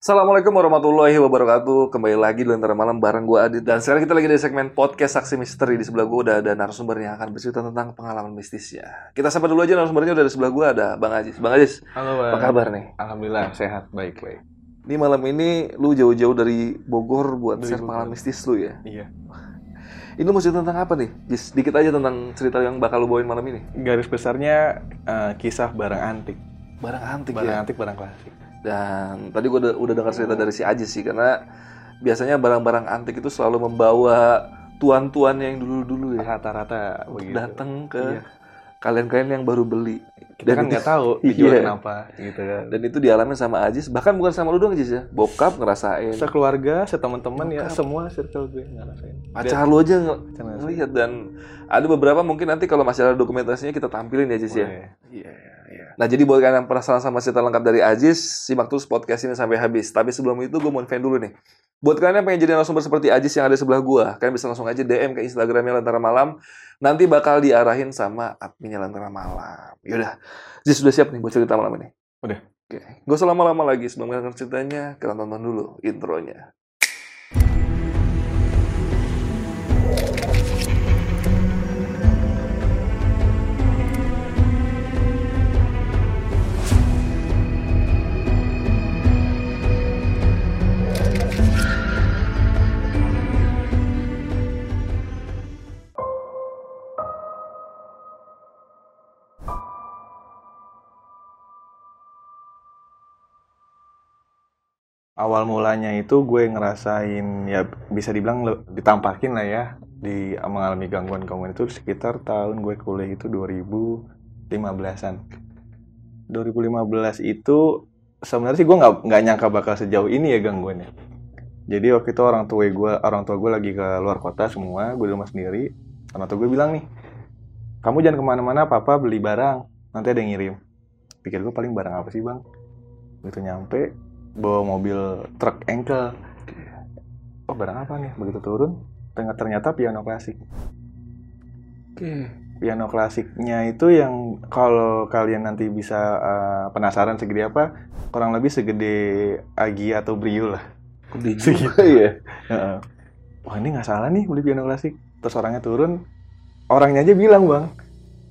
Assalamualaikum warahmatullahi wabarakatuh. Kembali lagi di Lentera Malam bareng gue Adit. Dan sekarang kita lagi di segmen podcast Saksi Misteri. Di sebelah gue udah ada narasumber yang akan bercerita tentang pengalaman mistisnya. Kita sapa dulu aja narasumbernya udah di sebelah gue ada Bang Ajis. Bang Ajis, Halo Bang. apa kabar nih? Alhamdulillah sehat, baik baik. Ini malam ini lu jauh-jauh dari Bogor buat share pengalaman mistis lu ya. Iya. Ini mau cerita tentang apa nih? Jis, dikit aja tentang cerita yang bakal lu bawain malam ini. Garis besarnya eh, kisah barang antik, Barang antik barang ya. antik, barang klasik. Dan tadi gue udah, udah dengar cerita dari si Ajis sih karena biasanya barang-barang antik itu selalu membawa tuan-tuan yang dulu-dulu ya Rata-rata begitu. datang ke Iya. kalian-kalian yang baru beli. Kita Dan kan nggak tahu dijual Iya. kenapa, gitu kan. Dan itu dialami sama Ajis, bahkan bukan sama lu doang Ajis ya. Bokap ngerasain, Sekeluarga, seteman-teman ya, Lengkap. semua circle gue ngerasain. pacar lu aja nge- Pacar ngerasain. ngeliat dan ada beberapa mungkin nanti kalau masih ada dokumentasinya kita tampilin ya Ajis ya. Iya, iya. Nah jadi buat kalian yang penasaran sama cerita lengkap dari Ajis, simak terus podcast ini sampai habis. Tapi sebelum itu gue mau invite dulu nih. Buat kalian yang pengen jadi narasumber seperti Ajis yang ada di sebelah gue, kalian bisa langsung aja DM ke Instagramnya Lentera Malam. Nanti bakal diarahin sama adminnya Lentera Malam. Yaudah, Ajis sudah siap nih buat cerita malam ini? Udah. Oke, gak usah lama-lama lagi. Sebelum kalian ceritanya, kita tonton dulu intronya. Awal mulanya itu gue ngerasain ya bisa dibilang ditampakin lah ya di mengalami gangguan gangguan itu sekitar tahun gue kuliah itu 2015-an. 2015 itu sebenarnya sih gue nggak nggak nyangka bakal sejauh ini ya gangguannya. Jadi waktu itu orang tua gue orang tua gue lagi ke luar kota semua, gue di rumah sendiri. Orang tua gue bilang nih, kamu jangan ke mana-mana, papa beli barang, nanti ada yang ngirim. Pikir gue paling barang apa sih bang? Begitu nyampe, bawa mobil truk engkel. Oh barang apa nih? Begitu turun, ternyata ternyata piano klasik. Oke. Piano klasiknya itu yang kalau kalian nanti bisa eh, penasaran segede apa, kurang lebih segede Agi atau Brio lah. Gede Segitu. juga ya. Wah ini nggak salah nih beli piano klasik. Terus orangnya turun, orangnya aja bilang bang,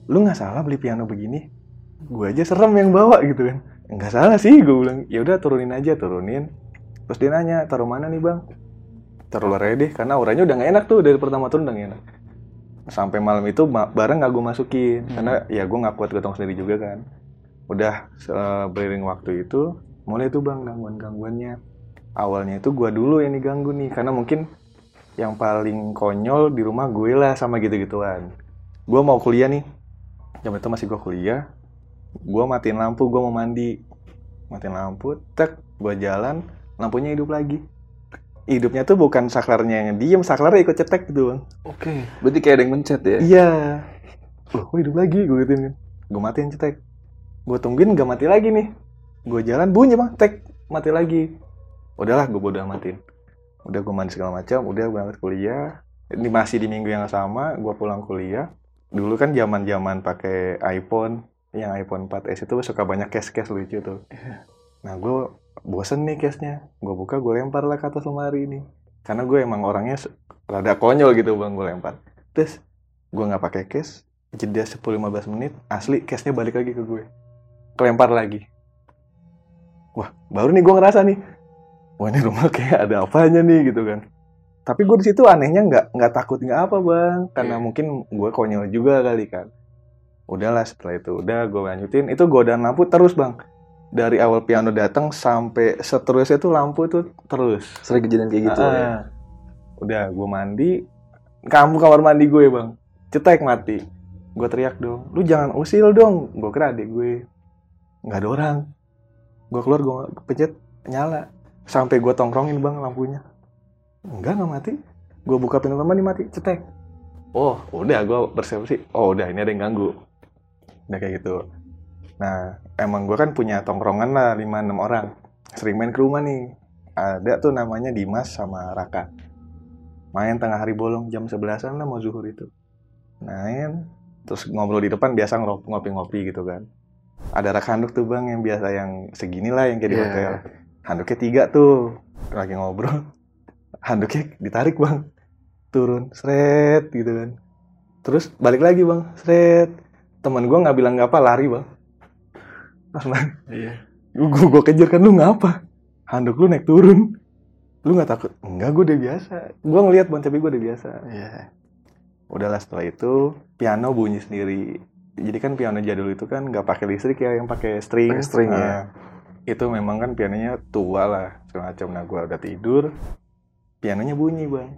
lu nggak salah beli piano begini. Gue aja serem yang bawa gitu kan. Nggak salah sih, gue bilang. Ya udah turunin aja, turunin. Terus dia nanya, taruh mana nih bang? Taruh luar aja deh, karena auranya udah nggak enak tuh dari pertama turun udah nggak enak. Sampai malam itu barang nggak gue masukin, Hmm. karena ya gue nggak kuat gotong sendiri juga kan. Udah se- beriring waktu itu, mulai tuh bang gangguan-gangguannya awalnya itu gua dulu yang diganggu nih karena mungkin yang paling konyol di rumah gue lah sama gitu-gituan gua mau kuliah nih jam itu masih gua kuliah gua matiin lampu gua mau mandi. Matiin lampu tek gua jalan lampunya hidup lagi. Hidupnya tuh bukan saklarnya yang diem saklarnya ikut cetek gitu bang. Oke. Berarti kayak ada yang mencet ya? iya. Loh kok hidup lagi? Gue gituin kan gue matiin cetek. Gue tungguin gak mati lagi nih. Gue jalan bunyi bang. Tek mati lagi. Udahlah gue bodo amatin. Udah gue mandi segala macam udah gue berangkat kuliah. Ini masih di minggu yang sama gue pulang kuliah. Dulu kan zaman zaman pakai iPhone yang iPhone 4s itu suka banyak case-case lucu tuh. Nah gue bosen nih case-nya. Gue buka gue lempar lah ke atas lemari ini. Karena gue emang orangnya rada konyol gitu bang gue lempar. Terus gue nggak pakai case jeda 10-15 menit asli case-nya balik lagi ke gue. Kelempar lagi. Wah baru nih gue ngerasa nih wah ini rumah kayak ada apanya nih gitu kan. Tapi gue di situ anehnya nggak nggak takut nggak apa bang. Karena Iya. mungkin gue konyol juga kali kan udahlah setelah itu udah gue lanjutin itu godaan lampu terus bang dari awal piano datang sampai seterusnya tuh lampu tuh terus Sering kejadian kayak gitu Ah, ya? Udah, gue mandi. Kamu kamar mandi gue bang. Cetek mati. Gue teriak dong. Lu jangan usil dong. Gue kira adik gue. Nggak ada orang. Gue keluar, gue pencet nyala. Sampai gue tongkrongin bang lampunya. Enggak, nggak mati. Gue buka pintu kamar mandi mati. Cetek. Oh, udah gue persepsi. Oh, udah ini ada yang ganggu. Udah kayak gitu. Nah, emang gue kan punya tongkrongan lah 5-6 orang. Sering main ke rumah nih. Ada tuh namanya Dimas sama Raka. Main tengah hari bolong jam 11an lah mau zuhur itu. Main terus ngobrol di depan biasa ngopi-ngopi gitu kan. Ada rak handuk tuh bang yang biasa yang segini lah yang kayak di Iya. hotel. Handuknya tiga tuh lagi ngobrol. Handuknya ditarik bang. Turun seret gitu kan. Terus balik lagi bang. Seret teman gue nggak bilang nggak apa lari bang. Bang Iya. gue gue kejar kan lu ngapa? Handuk lu naik turun. Lu nggak takut? Enggak gue udah biasa. Gue ngelihat bang tapi gue udah biasa. Iya. udahlah setelah itu piano bunyi sendiri. Jadi kan piano jadul itu kan nggak pakai listrik ya yang pakai string Pakai string, ya. Nah, itu memang kan pianonya tua lah semacam nah gue udah tidur pianonya bunyi bang.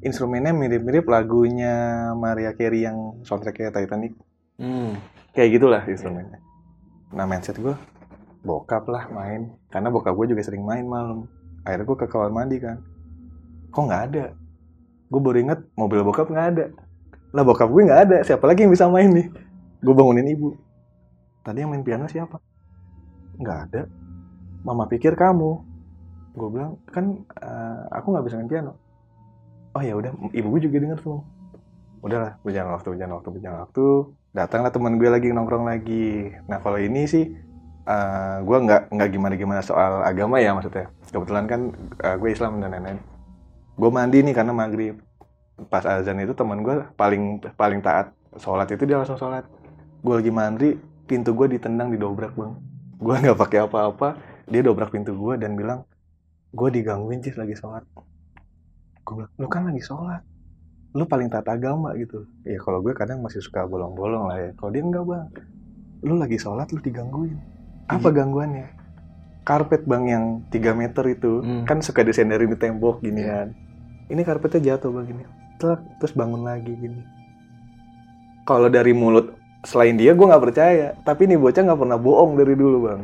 Instrumennya mirip-mirip lagunya Maria Carey yang soundtracknya Titanic Hmm. kayak gitulah instrumennya nah mindset gue bokap lah main. Karena bokap gue juga sering main malam. Akhirnya gue ke kamar mandi kan. Kok nggak ada? Gue baru inget mobil bokap nggak ada. Lah bokap gue nggak ada. Siapa lagi yang bisa main nih? Gue bangunin ibu. Tadi yang main piano siapa? Nggak ada. Mama pikir kamu. Gue bilang kan eh, aku nggak bisa main piano. Oh ya udah ibu gue juga denger tuh. Udahlah berjalan waktu berjalan waktu berjalan waktu datanglah teman gue lagi nongkrong lagi. Nah kalau ini sih eh, gue nggak nggak gimana gimana soal agama ya maksudnya. Kebetulan kan eh, gue Islam dan lain-lain. Gue mandi nih karena maghrib. Pas azan itu teman gue paling paling taat. Sholat itu dia langsung sholat. Gue lagi mandi pintu gue ditendang didobrak bang. Gue nggak pakai apa-apa. Dia dobrak pintu gue dan bilang gue digangguin cis lagi sholat. Gue bilang lu kan lagi sholat lu paling taat agama gitu. Ya kalau gue kadang masih suka bolong-bolong lah ya. Kalau dia enggak bang. Lu lagi sholat lu digangguin. Apa gangguannya? Karpet bang yang 3 meter itu Hmm. kan suka disenderin di tembok gini kan. Ini karpetnya jatuh bang gini. Terus bangun lagi gini. Kalau dari mulut selain dia gue nggak percaya. Tapi nih bocah nggak pernah bohong dari dulu bang.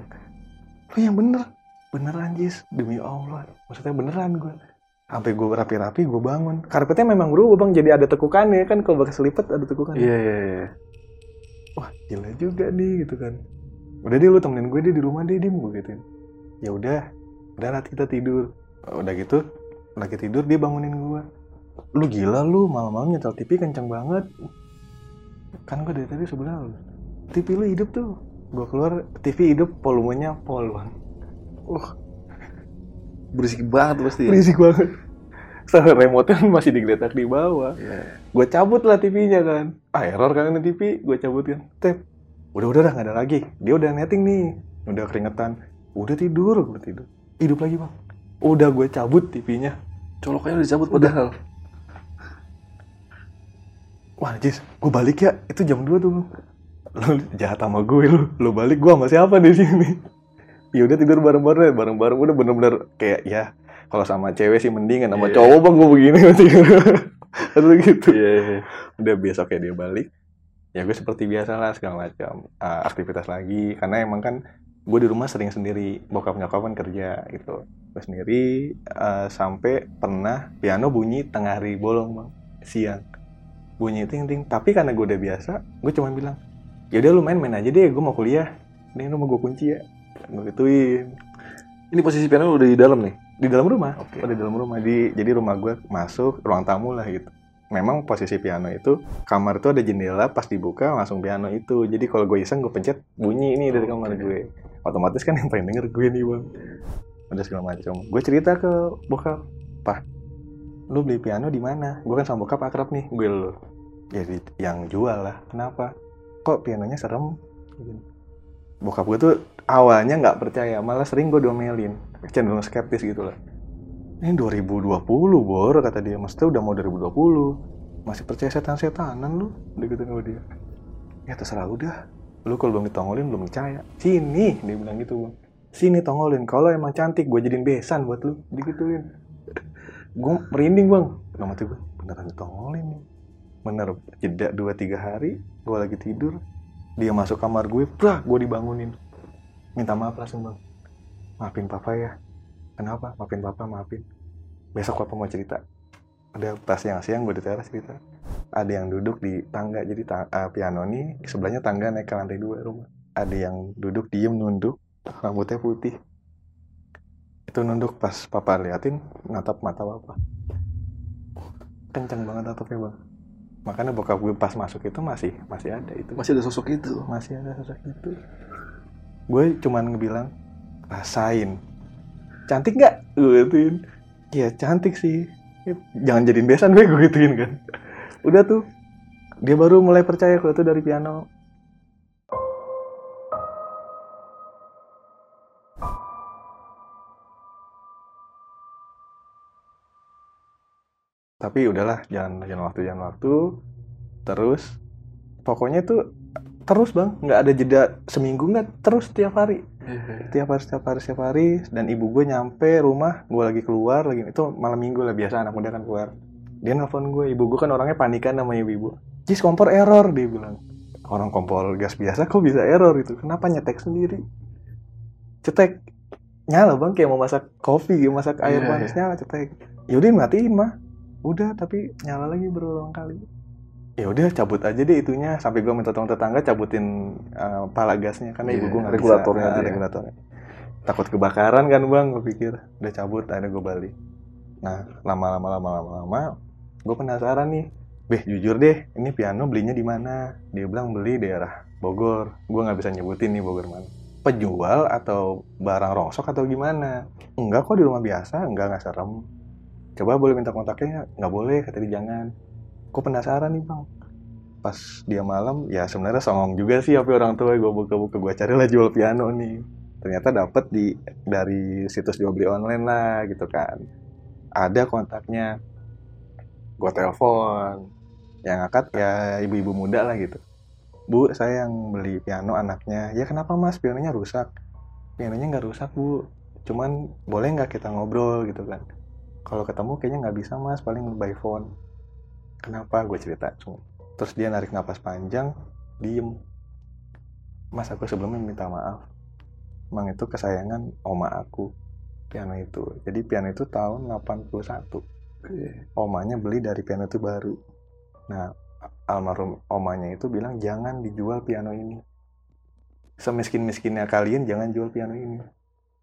Lu yang bener. Beneran Jis. Demi Allah. Maksudnya beneran gue sampai gue rapi-rapi gue bangun. Karpetnya memang berubah bang. Jadi ada tekukannya kan? Kalau pakai selipet ada tekukannya. Iya, iya, iya. wah gila juga nih gitu kan. Udah deh lu temenin gue deh di rumah deh dim gue gituin. Ya udah udah lah kita tidur. Udah gitu lagi tidur dia bangunin gue lu gila lu. Malam-malam nyetel TV kenceng banget. Kan gue dari tadi sebelah lu. TV lu hidup tuh. Gue keluar TV hidup volumenya pol bang. Uh Berisik banget pasti. ya? berisik banget. Soalnya remote kan masih digeletak di bawah. Iya. gue cabut lah TV-nya kan. Ah error kan ini TV gue cabut kan. Tep. Udah udah udah nggak ada lagi. Dia udah netting nih. Udah keringetan. Udah tidur gue tidur. Hidup lagi bang. Udah gue cabut TV-nya Colokannya udah dicabut padahal. wah Jis gue balik ya. Itu jam 2 tuh Bang. lu jahat sama gue lu. Lu balik gue sama siapa di sini ya udah tidur bareng-bareng ya, bareng-bareng udah bener-bener kayak ya kalau sama cewek sih mendingan sama Iya. cowok bang gue begini. Tidur. Aduh gitu. Iya, iya. udah besok kayak dia balik ya gue seperti biasa lah segala macam uh, aktivitas lagi. Karena emang kan gue di rumah sering sendiri bokap nyokap kan kerja gitu. Gue sendiri uh, sampai pernah piano bunyi tengah hari bolong bang. Siang. Bunyi ting ting tapi karena gue udah biasa gue cuma bilang ya udah lu main main aja deh gue mau kuliah. Ini rumah gue kunci ya gue gituin Ini posisi piano udah di dalam nih. di dalam rumah. Oke. Oh, di dalam rumah. Di jadi rumah gue masuk ruang tamu lah gitu. Memang posisi piano itu kamar itu ada jendela pas dibuka langsung piano itu. Jadi kalau gue iseng gue pencet bunyi ini dari kamar Oke. gue. Otomatis kan yang pengen denger gue nih bang. Ada segala macam. Gue cerita ke bokap pak lu beli piano di mana? Gue kan sama bokap akrab nih gue lu. Jadi yang jual lah. Kenapa? Kok pianonya serem? Bokap gue tuh awalnya nggak percaya malah sering gue domelin cenderung skeptis gitu lah. Ini 2020 bor kata dia. Maksudnya udah mau 2020 masih percaya setan-setanan lu gitu sama dia. Ya terserah udah. Lu kalau belum ditongolin belum percaya. Sini dia bilang gitu bang sini tongolin. Kalau emang cantik gue jadiin besan buat lu digituin. Gue merinding bang. Dalam hati gue beneran ditongolin nih. Bener jeda 2-3 hari gue lagi tidur. Dia masuk kamar gue brah gue dibangunin minta maaf langsung bang. Maafin papa ya. Kenapa? Maafin papa maafin. Besok papa mau cerita. Ada pas yang siang gue di teras cerita. Ada yang duduk di tangga jadi ta- eh, piano nih sebelahnya tangga naik ke lantai dua rumah. Ada yang duduk diem nunduk rambutnya putih. Itu nunduk pas papa liatin natap mata papa. Kenceng banget natapnya bang. Makanya bokap gue pas masuk itu masih masih ada itu. Masih ada sosok itu. masih ada sosok itu gue cuman ngebilang rasain. Cantik nggak? Gue gituin. Iya cantik sih. Jangan jadiin besan gue gue gituin kan. Udah tuh dia baru mulai percaya kalau itu dari piano. Tapi udahlah jangan jangan waktu jangan waktu. Terus pokoknya tuh terus bang nggak ada jeda seminggu nggak? Terus tiap hari. Tiap hari setiap hari setiap hari. Dan ibu gue nyampe rumah gue lagi keluar lagi itu malam minggu lah biasa anak muda kan keluar. Dia nelfon gue ibu gue kan orangnya panikan sama ibu-ibu jis kompor error dia bilang. Orang kompor gas biasa kok bisa error itu kenapa nyetek sendiri? Cetek. Nyala bang kayak mau masak kopi gitu masak air Iya, panas nyala cetek. Yaudah matiin mah. Udah tapi nyala lagi berulang kali ya udah cabut aja deh itunya. Sampai gue minta tolong tetangga cabutin uh, pala gasnya. Karena Iya, ibu gue nggak regulatornya bisa, tuh Ah, ya. regulatornya takut kebakaran kan bang gue pikir. Udah cabut akhirnya gue balik. Nah lama-lama lama-lama lama gue penasaran nih. Beh jujur deh ini piano belinya di mana? Dia bilang beli daerah Bogor. Gue nggak bisa nyebutin nih Bogor mana. Penjual atau barang rongsok atau gimana? Enggak kok di rumah biasa. Enggak nggak serem. Coba boleh minta kontaknya? Nggak boleh kata dia jangan gue penasaran nih bang. Pas dia malam ya sebenarnya songong juga sih tapi orang tua. Gue buka-buka gue carilah jual piano nih. Ternyata dapet di dari situs jual beli online lah gitu kan. Ada kontaknya. Gue telepon. Yang angkat ya ibu-ibu muda lah gitu. Bu saya yang beli piano anaknya. Ya kenapa mas? Pianonya rusak. Pianonya nggak rusak bu. Cuman boleh nggak kita ngobrol? Gitu kan. Kalau ketemu kayaknya nggak bisa mas. Paling by phone kenapa? Gue cerita. Cuma terus dia narik napas panjang diem. Mas aku sebelumnya minta maaf. Emang itu kesayangan oma aku piano itu. Jadi piano itu tahun 81 omanya beli dari piano itu baru. Nah almarhum omanya itu bilang jangan dijual piano ini. Semiskin-miskinnya kalian jangan jual piano ini.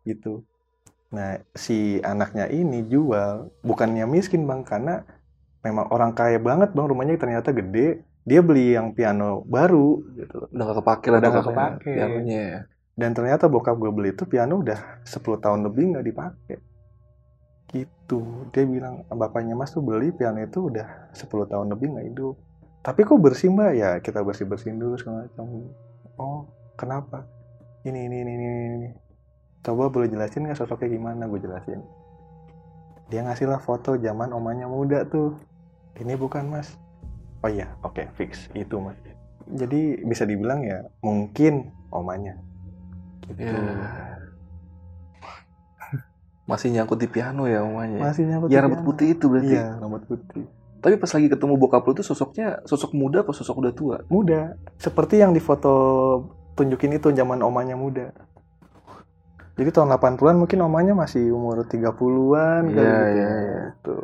Gitu. Nah si anaknya ini jual bukannya miskin bang karena memang orang kaya banget bang rumahnya ternyata gede dia beli yang piano baru gitu. Udah gak kepake lah Udah katanya, kepake. pianonya ya. dan ternyata bokap gue beli itu piano udah 10 tahun lebih nggak dipakai gitu. Dia bilang bapaknya mas tuh beli piano itu udah 10 tahun lebih nggak hidup. Tapi kok bersih mbak? Ya kita bersih bersihin dulu segala macam. Oh kenapa? Ini ini ini ini, ini. coba boleh jelasin nggak sosoknya gimana? Gue jelasin. Dia ngasih lah foto zaman omanya muda tuh ini bukan mas oh iya oke fix itu mas jadi bisa dibilang ya mungkin omanya gitu Ya. Masih nyangkut di piano ya omanya. masih nyangkut Ya di rambut piano. putih itu berarti. iya rambut putih Tapi pas lagi ketemu bokap lu tuh sosoknya sosok muda apa sosok udah tua? muda seperti yang di foto tunjukin itu zaman omanya muda jadi tahun 80-an mungkin omanya masih umur 30-an kali Iya, gitu. iya, iya. Gitu.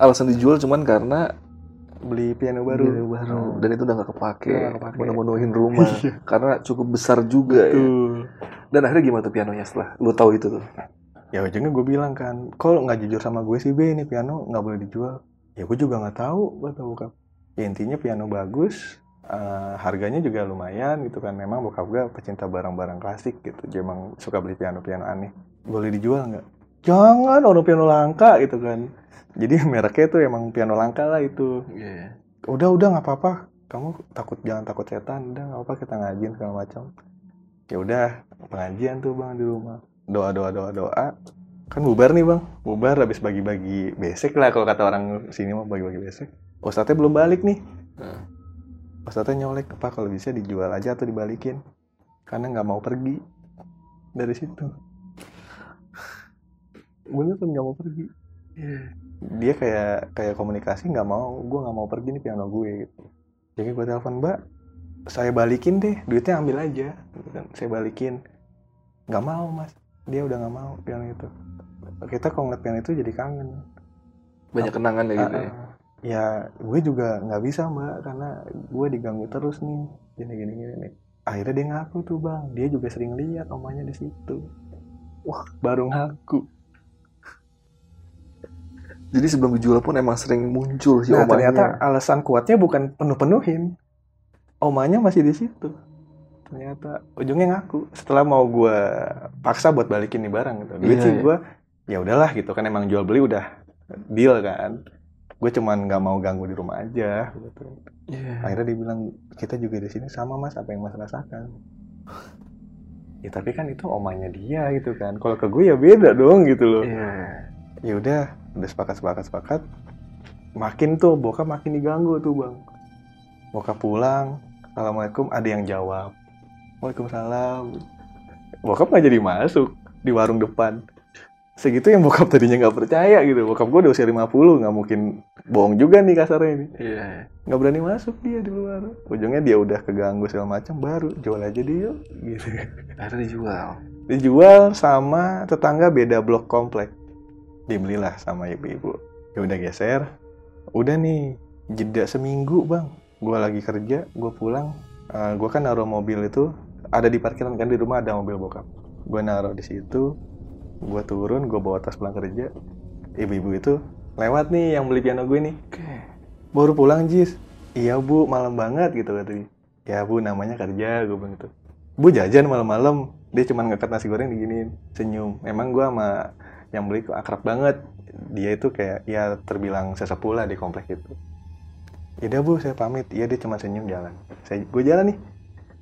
Alasan dijual cuman karena beli piano baru Piano baru Hmm. dan itu udah nggak kepake, nggak kepake. rumah Iya. karena cukup besar juga ya. Dan akhirnya gimana tuh pianonya setelah lu tahu itu tuh? ya ujungnya gue bilang kan kok nggak jujur sama gue sih be ini piano nggak boleh dijual ya gue juga nggak tahu kata bokap ya intinya piano bagus eh, harganya juga lumayan gitu kan memang bokap gue pecinta barang-barang klasik gitu dia emang suka beli piano-piano aneh boleh dijual nggak jangan orang piano langka gitu kan. Jadi mereknya tuh emang piano langka lah itu. Iya. udah udah nggak apa-apa. Kamu takut jangan takut setan. Udah nggak apa kita ngajin segala macam. Ya udah pengajian tuh bang di rumah. Doa doa doa doa. Kan bubar nih bang. Bubar habis bagi-bagi besek lah kalau kata orang sini mah bagi-bagi besek. Ustadznya belum balik nih. Hmm. ustadznya nyolek. Apa kalau bisa dijual aja atau dibalikin. Karena nggak mau pergi dari situ bener kan nggak mau pergi. Dia kayak kayak komunikasi nggak mau. Gue nggak mau pergi nih piano gue gitu. Jadi gue telepon mbak saya balikin deh duitnya ambil aja gitu kan. saya balikin. Nggak mau mas. Dia udah nggak mau piano itu. Kita kalau ngeliat piano itu jadi kangen. Banyak kenangan ya gitu ya. ya gue juga nggak bisa mbak karena gue diganggu terus nih. Gini gini gini nih akhirnya dia ngaku tuh bang. Dia juga sering lihat omanya di situ. Wah baru ngaku Jadi sebelum dijual pun emang sering muncul si nah omanya. ternyata alasan kuatnya bukan penuh penuhin omanya masih di situ. Ternyata ujungnya ngaku. Setelah mau gue paksa buat balikin nih barang gitu. Duit Iya, sih iya. gue ya udahlah gitu. Kan emang jual beli udah deal kan. Gue cuman nggak mau ganggu di rumah aja. Gitu Iya. akhirnya dia bilang kita juga di sini sama mas. Apa yang mas rasakan? Ya tapi kan itu omanya dia gitu kan. Kalau ke gue ya beda dong gitu loh. Iya. Ya udah udah sepakat sepakat sepakat. Makin tuh bokap makin diganggu tuh bang. Bokap pulang assalamualaikum ada yang jawab. Waalaikumsalam. Bokap nggak jadi masuk di warung depan. Segitu yang bokap tadinya nggak percaya gitu. Bokap gue udah usia 50 nggak mungkin bohong juga nih kasarnya ini. Iya. nggak berani masuk dia di luar. Ujungnya dia udah keganggu segala macam baru jual aja dia gitu. Akhirnya dijual. dijual sama tetangga beda blok komplek dibelilah sama ibu-ibu. Ya udah geser. Udah nih jeda seminggu bang. Gue lagi kerja gue pulang. Eh gue kan naruh mobil itu ada di parkiran kan di rumah ada mobil bokap. Gue naruh di situ gue turun gue bawa tas pulang kerja. Ibu-ibu itu lewat nih yang beli piano gue nih Oke. baru pulang Jis. Iya bu malam banget gitu katanya ya bu namanya kerja gue bilang gitu. Bu jajan malam-malam dia cuma ngangkat nasi goreng diginiin senyum. Emang gue sama yang beli kok akrab banget. Dia itu kayak ya terbilang sesepuh lah di komplek itu. Yaudah bu saya pamit. Iya dia cuma senyum jalan. Saya gue jalan nih.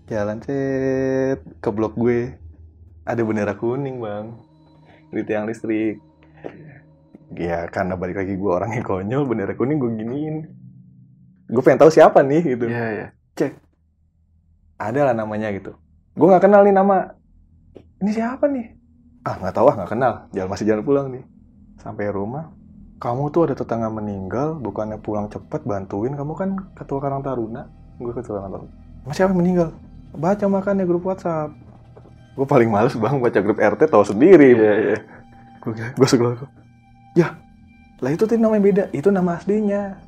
Jalan set ke blok gue. Ada bendera kuning bang. Di tiang listrik. Ya karena balik lagi gue orangnya konyol bendera kuning gue giniin. Gue pengen tahu siapa nih gitu. Iya, iya. ada lah namanya gitu. Gue nggak kenal nih nama. Ini siapa nih ah nggak tahu ah nggak kenal. Jalan masih jalan pulang nih. Sampai rumah kamu tuh ada tetangga meninggal bukannya pulang cepet bantuin. Kamu kan ketua Karang Taruna. Gue ketua Karang Taruna. Mas siapa yang meninggal? Baca makanya grup WhatsApp. Gue paling males bang baca grup RT tahu sendiri. Iya, iya. gue gue sekolah ya lah itu tadi namanya beda. Itu nama aslinya.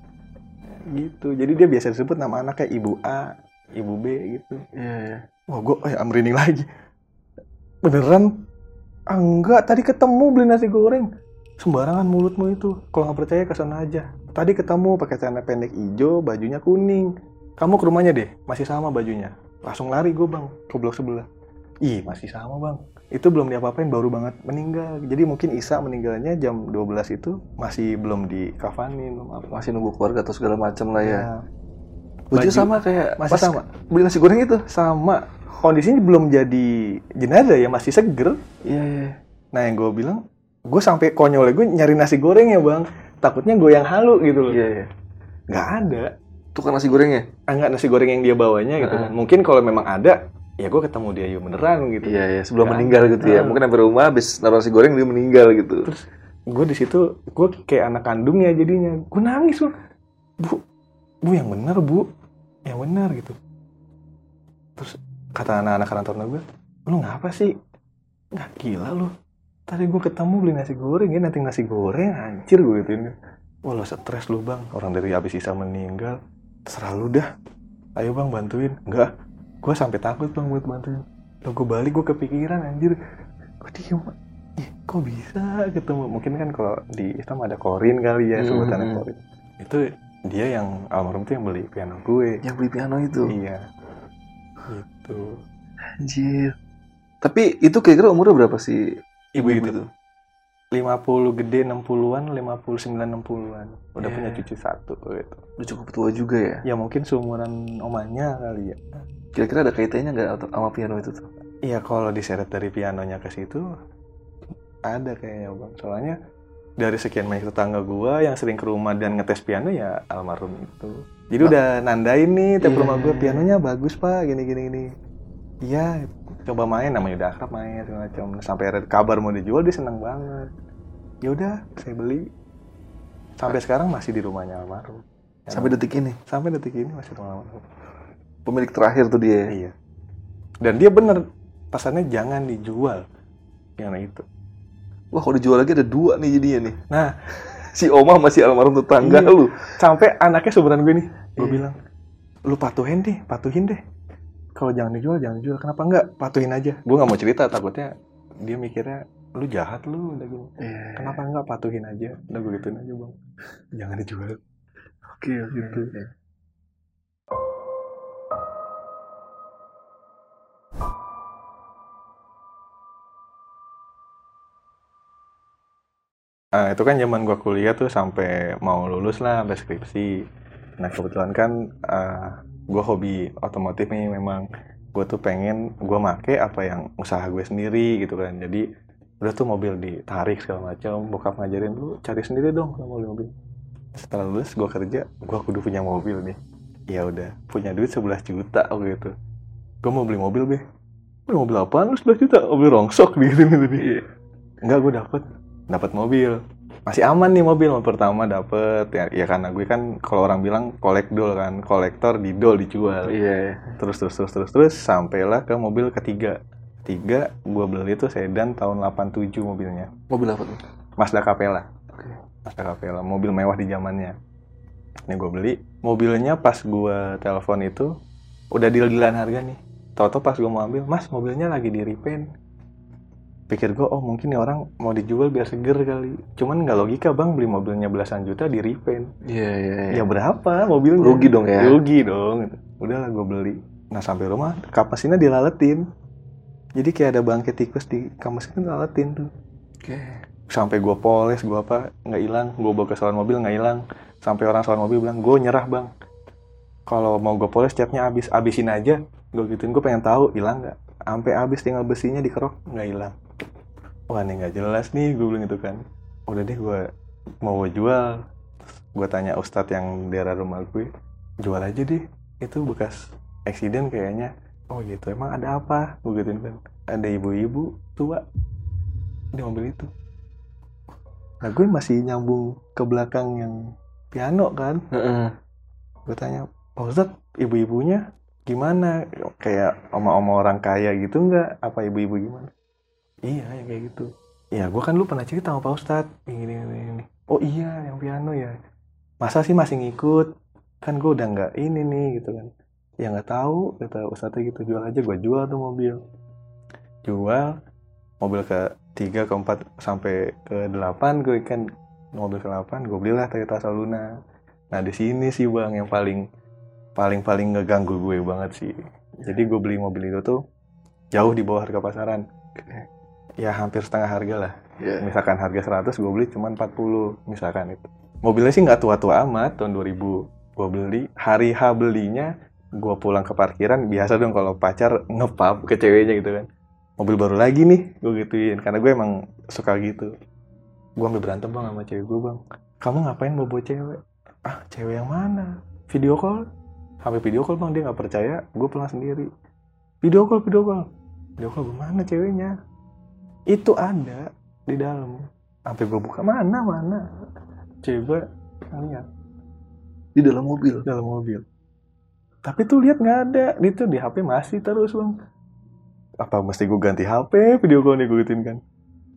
Gitu. Jadi dia biasa disebut nama anaknya ibu A ibu B gitu. Iya, iya. wah gue eh merinding lagi. Beneran ah, enggak. Tadi ketemu beli nasi goreng. Sembarangan mulutmu itu. Kalau nggak percaya ke sana aja. Tadi ketemu pakai celana pendek hijau bajunya kuning. Kamu ke rumahnya deh. Masih sama bajunya. Langsung lari gue bang. Ke blok sebelah. Ih masih sama bang. Itu belum diapa-apain baru banget meninggal. Jadi mungkin Isa meninggalnya jam 12 itu masih belum dikafanin. Belum apa Masih nunggu keluarga atau segala macam lah ya. Ya, Baju Baju- sama kayak masih pas sama. beli nasi goreng itu. sama kondisinya belum jadi jenazah ya masih seger Iya, iya. nah yang gue bilang gue sampai konyol gue nyari nasi goreng ya bang takutnya gue yang halu gitu loh Iya, iya. nggak ada Tukang nasi gorengnya? ah, nggak nasi goreng yang dia bawanya gitu kan mungkin kalau memang ada ya gue ketemu dia ya beneran gitu Iya, iya. Sebelum Nggak meninggal gitu ya. Ah. Mungkin sampai rumah habis naruh nasi goreng dia meninggal gitu. terus gue di situ gue kayak anak kandungnya jadinya gue nangis loh bu bu yang benar bu yang benar gitu terus kata anak-anak kantor gue lu ngapa sih? Nggak gila lu. Tadi gue ketemu beli nasi goreng ya nanti nasi goreng anjir gue gituin wah lo stres lu bang. Orang dari habis Isa meninggal terserah lu dah. Ayo bang bantuin. Enggak gue sampai takut bang buat bantuin. Lo gue balik gue kepikiran anjir. Gue diem Ih, kok bisa ketemu? Mungkin kan kalau di Islam ada korin kali ya sebutannya hmm. korin. Itu dia yang almarhum tuh yang beli piano gue. Yang beli piano itu. iya gitu Anjir. Tapi itu kira-kira umurnya berapa sih ibu ibu itu 50 gede 60-an 59 60-an udah Iya. punya cucu satu gitu Udah cukup tua juga ya. ya mungkin seumuran omanya kali ya Kira-kira ada kaitannya nggak sama piano itu tuh? Iya kalau diseret dari pianonya ke situ ada kayaknya bang. Soalnya dari sekian banyak tetangga gua yang sering ke rumah dan ngetes piano ya almarhum itu. Jadi udah nandain nih tiap Iya. rumah gua pianonya bagus pak gini gini gini. Iya coba main namanya udah akrab main segala macam. Sampai ada kabar mau dijual dia senang banget. Ya udah saya beli. Sampai sekarang masih di rumahnya almarhum. Sampai detik ini. Sampai detik ini masih rumah almarhum. Pemilik terakhir tuh dia. Iya. Dan dia bener pesannya jangan dijual piano itu. Wah, kalau dijual lagi ada dua nih jadinya nih. Nah, Si Oma masih almarhum tetangga Iya. lu. sampai anaknya seumuran gue nih, gue Iya. bilang, lu patuhin deh, patuhin deh. Kalau jangan dijual, jangan dijual. Kenapa enggak? Patuhin aja. Gue nggak mau cerita, takutnya dia mikirnya lu jahat lu udah gini. Iya. Kenapa enggak patuhin aja? Udah gue gituin aja bang. Jangan dijual. Oke, oke. Gitu. Ah, itu kan zaman gua kuliah tuh sampai mau lulus lah sampai skripsi. Nah kebetulan kan ah, gua hobi otomotif nih memang. Gue tuh pengen gua make apa yang usaha gue sendiri gitu kan. Jadi udah tuh mobil ditarik segala macam. Bokap ngajarin lu cari sendiri dong kalau mobil mobil. Setelah lulus gua kerja, gua kudu punya mobil nih. Ya udah punya duit 11 juta waktu itu. Gue mau beli mobil be. Beli mobil apaan lu 11 juta? Mobil rongsok gitu gitu. Enggak gue dapet dapat mobil. Masih aman nih mobil mobil pertama dapet. Ya, ya karena gue kan kalau orang bilang kolekdol kan kolektor didol dijual. Iya. terus terus terus terus terus sampailah ke mobil ketiga. Tiga gue beli itu sedan tahun 87 mobilnya. Mobil apa tuh? Mazda Capella. Oke. Mazda Capella mobil mewah di zamannya. Ini gue beli. Mobilnya pas gue telepon itu udah deal-dealan harga nih. Toto pas gue mau ambil mas mobilnya lagi di repaint pikir gue oh mungkin nih orang mau dijual biar seger kali. Cuman nggak logika bang beli mobilnya belasan juta di repaint. Iya, iya, iya. ya berapa mobilnya? Rugi dong ya. rugi dong. Udahlah gue beli. Nah sampai rumah kampas mesinnya dilaletin. Jadi kayak ada bangkai tikus di kampas mesin dilaletin tuh. Oke. sampai gue poles gue apa nggak hilang. Gue bawa ke salon mobil nggak hilang. Sampai orang salon mobil bilang gue nyerah bang. Kalau mau gue poles catnya habis. Abisin aja. Gue gituin gue pengen tahu hilang nggak? Sampai habis tinggal besinya dikerok nggak hilang wah ini nggak jelas nih gue bilang gitu kan. Udah deh gue mau gue jual. Gue tanya ustadz yang daerah rumah gue jual aja deh itu bekas eksiden kayaknya. Oh gitu emang ada apa? Gue gituin kan. Ada ibu-ibu tua di mobil itu. Nah gue masih nyambung ke belakang yang piano kan. Gue tanya Pak Ustadz ibu-ibunya gimana? Kayak oma-oma orang kaya gitu nggak? Apa ibu-ibu gimana iya yang kayak gitu. Ya gue kan lu pernah cerita sama Pak Ustadz ini ini ini, oh iya yang piano ya. Masa sih masih ngikut? Kan gue udah nggak ini nih gitu kan. Ya nggak tahu kata Ustadznya gitu. Jual aja gue jual tuh mobil. Jual mobil ke tiga ke empat sampai ke delapan gue kan mobil ke delapan gue belilah Toyota Saluna. Nah di sini sih bang yang paling paling paling ngeganggu gue banget sih. Jadi gue beli mobil itu tuh jauh di bawah harga pasaran ya hampir setengah harga lah. Iya. misalkan harga 100 gue beli cuma 40 misalkan itu. Mobilnya sih nggak tua-tua amat. Tahun 2000 gue beli hari H belinya gue pulang ke parkiran biasa dong kalau pacar ngepap ke ceweknya gitu kan. Mobil baru lagi nih gue gituin. Karena gue emang suka gitu. Gue ambil berantem bang sama cewek gue bang. Kamu ngapain mau bawa cewek? Ah cewek yang mana? Video call? Sampai video call bang. Dia nggak percaya gue pulang sendiri. Video call video call. Video call gimana ceweknya itu ada di dalam. Sampai gue buka mana mana? Cewek gue lihat. Di dalam mobil. dalam mobil. Tapi tuh lihat nggak ada. Itu di HP masih terus bang. Apa mesti gue ganti HP video call nih gue gituin kan.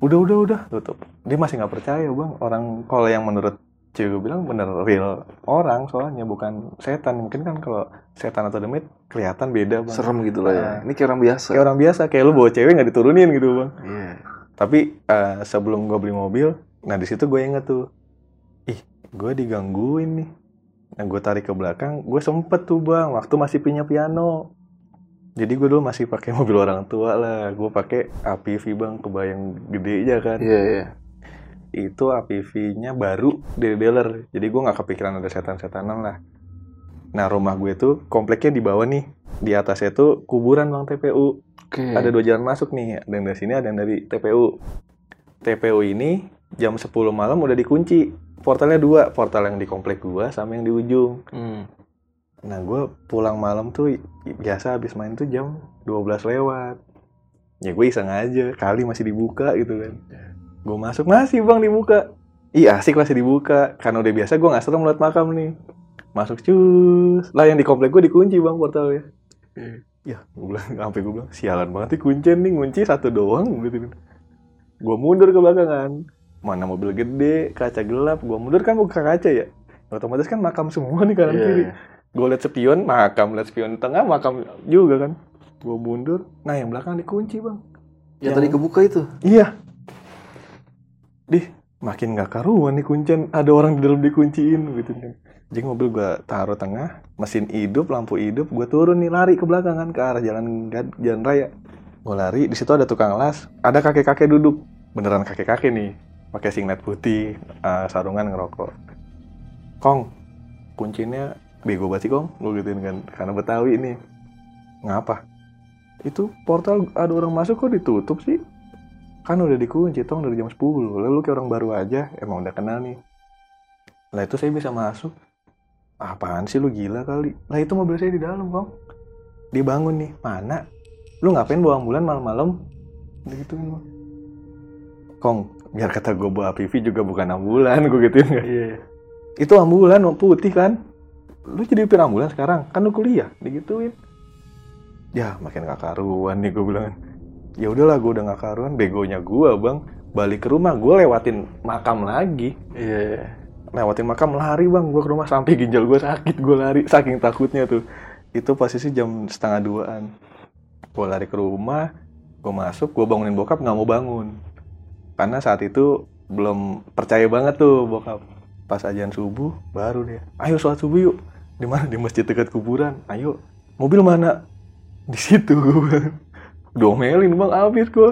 Udah udah udah. Tutup. Dia masih nggak percaya bang. Orang kalau yang menurut cewek gue bilang bener real orang soalnya bukan setan mungkin kan kalau setan atau demit kelihatan beda bang Serem gitu lah ya. Ah. Ini kayak orang biasa. kayak orang biasa kayak lu bawa cewek nggak diturunin gitu bang Iya. tapi eh, sebelum gue beli mobil nah di situ gue inget tuh ih gue digangguin nih nah gue tarik ke belakang gue sempet tuh bang waktu masih punya piano jadi gue dulu masih pakai mobil orang tua lah gue pakai APV bang kebayang gede aja kan Iya, iya. Itu APV-nya baru dari dealer. Jadi gue nggak kepikiran ada setan-setanan lah. Nah rumah gue tuh kompleknya di bawah nih. Di atasnya tuh kuburan bang TPU Oke. ada dua jalan masuk nih. Ada yang dari sini ada yang dari TPU TPU ini jam 10 malam udah dikunci. Portalnya dua. Portal yang di komplek gua sama yang di ujung. Hmm. nah gue pulang malam tuh biasa habis main tuh jam 12 lewat. Ya gue iseng aja. Kali masih dibuka gitu kan gue masuk masih bang dibuka. Iya asik masih dibuka. Karena udah biasa gue nggak serem liat makam nih. Masuk cus. Lah yang di komplek gue dikunci bang portalnya. Hmm. ya gue bilang sampai gue bilang sialan banget nih kuncen nih ngunci satu doang gitu gue mundur ke belakangan. Mana mobil gede kaca gelap gue mundur kan buka kaca ya. Otomatis kan makam semua nih kanan Iya. kiri. Gue liat spion makam liat spion tengah makam juga kan. Gue mundur. Nah yang belakang dikunci bang. Yang Yang- tadi kebuka itu. iya dih makin nggak karuan nih kuncen ada orang di dalam dikunciin gitu kan jadi mobil gue taruh tengah mesin hidup lampu hidup gue turun nih lari ke belakang kan ke arah jalan jalan raya gue lari di situ ada tukang las ada kakek kakek duduk beneran kakek kakek nih pakai singlet putih, eh, sarungan ngerokok. Kong, kuncinya bego banget sih Kong, gue gituin kan, karena Betawi ini. Ngapa? Itu portal ada orang masuk kok ditutup sih? Kan udah dikunci, tong dari jam 10. Lalu kayak orang baru aja, emang udah kenal nih. Lah itu saya bisa masuk. Apaan sih lu gila kali? Lah itu mobil saya di dalam, Kong. Dia bangun nih, mana? Lu ngapain bawa ambulan malam-malam? Gitu Bang. Kong, biar kata gue bawa PV juga bukan ambulan, gue gituin kan. Iya. Itu ambulan putih kan? Lu jadi upir ambulan sekarang? Kan lu kuliah, digituin. Ya, makin gak karuan nih gue bilang. Ya udahlah, gue udah gak karuan. Begonya gue, bang. Balik ke rumah, gue lewatin makam lagi. Iya. Lewatin makam lari bang, gue ke rumah sampai ginjal gue sakit, gue lari saking takutnya tuh. Itu posisi jam setengah duaan. Gue lari ke rumah, gue masuk, gue bangunin bokap nggak mau bangun. Karena saat itu belum percaya banget tuh bokap. Pas ajan subuh, baru dia, ayo sholat subuh yuk. Di mana? Di masjid dekat kuburan. Ayo. Mobil mana? Di situ gue. Domelin bang, abis gue.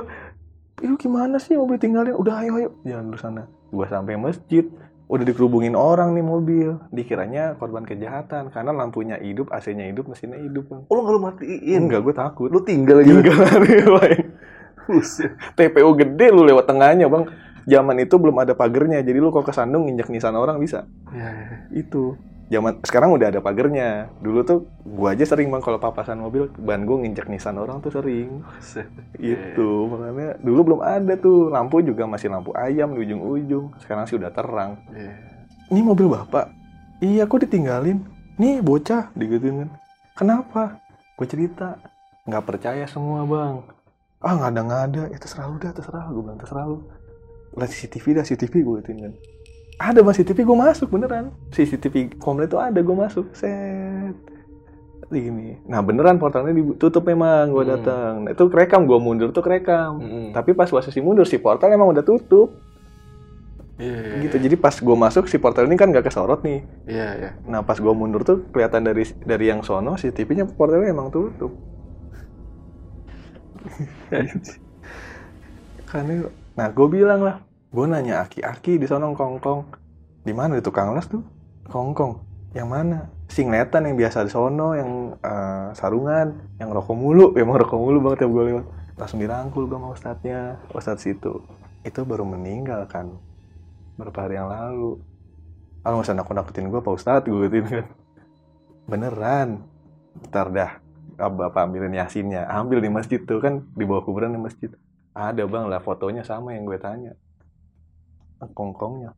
Itu gimana sih mobil tinggalin? Udah ayo ayo. Jangan dulu sana. Gue sampai masjid. Udah dikerubungin orang nih mobil. Dikiranya korban kejahatan. Karena lampunya hidup, AC-nya hidup, mesinnya hidup bang. Oh, lu nggak lu matiin? Enggak, gue takut. Lu tinggal aja. Tinggal lari Bang. TPO gede lu lewat tengahnya bang. Zaman itu belum ada pagernya, jadi lu kalau kesandung nginjak nisan orang bisa. Iya, iya. Itu. Zaman sekarang udah ada pagernya. Dulu tuh gua aja sering bang kalau papasan mobil ban gua nginjak nisan orang tuh sering. Itu makanya dulu belum ada tuh lampu juga masih lampu ayam di ujung-ujung. Sekarang sih udah terang. Iya. Ini mobil bapak. Iya, kok ditinggalin? Nih bocah, digituin kan. Kenapa? Gue cerita. Nggak percaya semua bang. Ah nggak ada nggak ada. Ya terserah lu dah, terserah. Gue bilang terserah lu. Lihat CCTV dah, CCTV gue gituin kan. Ada CCTV gue masuk beneran. CCTV komplit itu ada gue masuk. Set. Gini. Nah beneran portalnya ditutup memang gue Hmm. datang. Nah, itu kerekam gue mundur tuh kerekam. Mm-mm. Tapi pas posisi mundur si portal emang udah tutup Iya, iya, gitu. Jadi pas gue masuk si portal ini kan gak kesorot nih. Iya, iya. Nah pas gue mundur tuh kelihatan dari dari yang sono CCTV-nya portalnya emang tutup. Karena, nah gue bilang lah, gue nanya aki-aki di sono kongkong, di mana di tukang las tuh? Kongkong, yang mana? Singletan yang biasa di sono, yang eh, sarungan, yang rokok mulu, emang rokok mulu banget ya gue lewat. Langsung dirangkul gue sama ustadznya, ustadz situ. Itu baru meninggal kan, beberapa hari yang lalu. Ah nggak usah nakut-nakutin gue Pak Ustadz, gue gituin kan. Beneran. Ntar dah, ah, Bapak ambilin yasinnya. Ambil di masjid tuh kan, di bawah kuburan di masjid. Ada bang lah, fotonya sama yang gue tanya. Kongkongnya.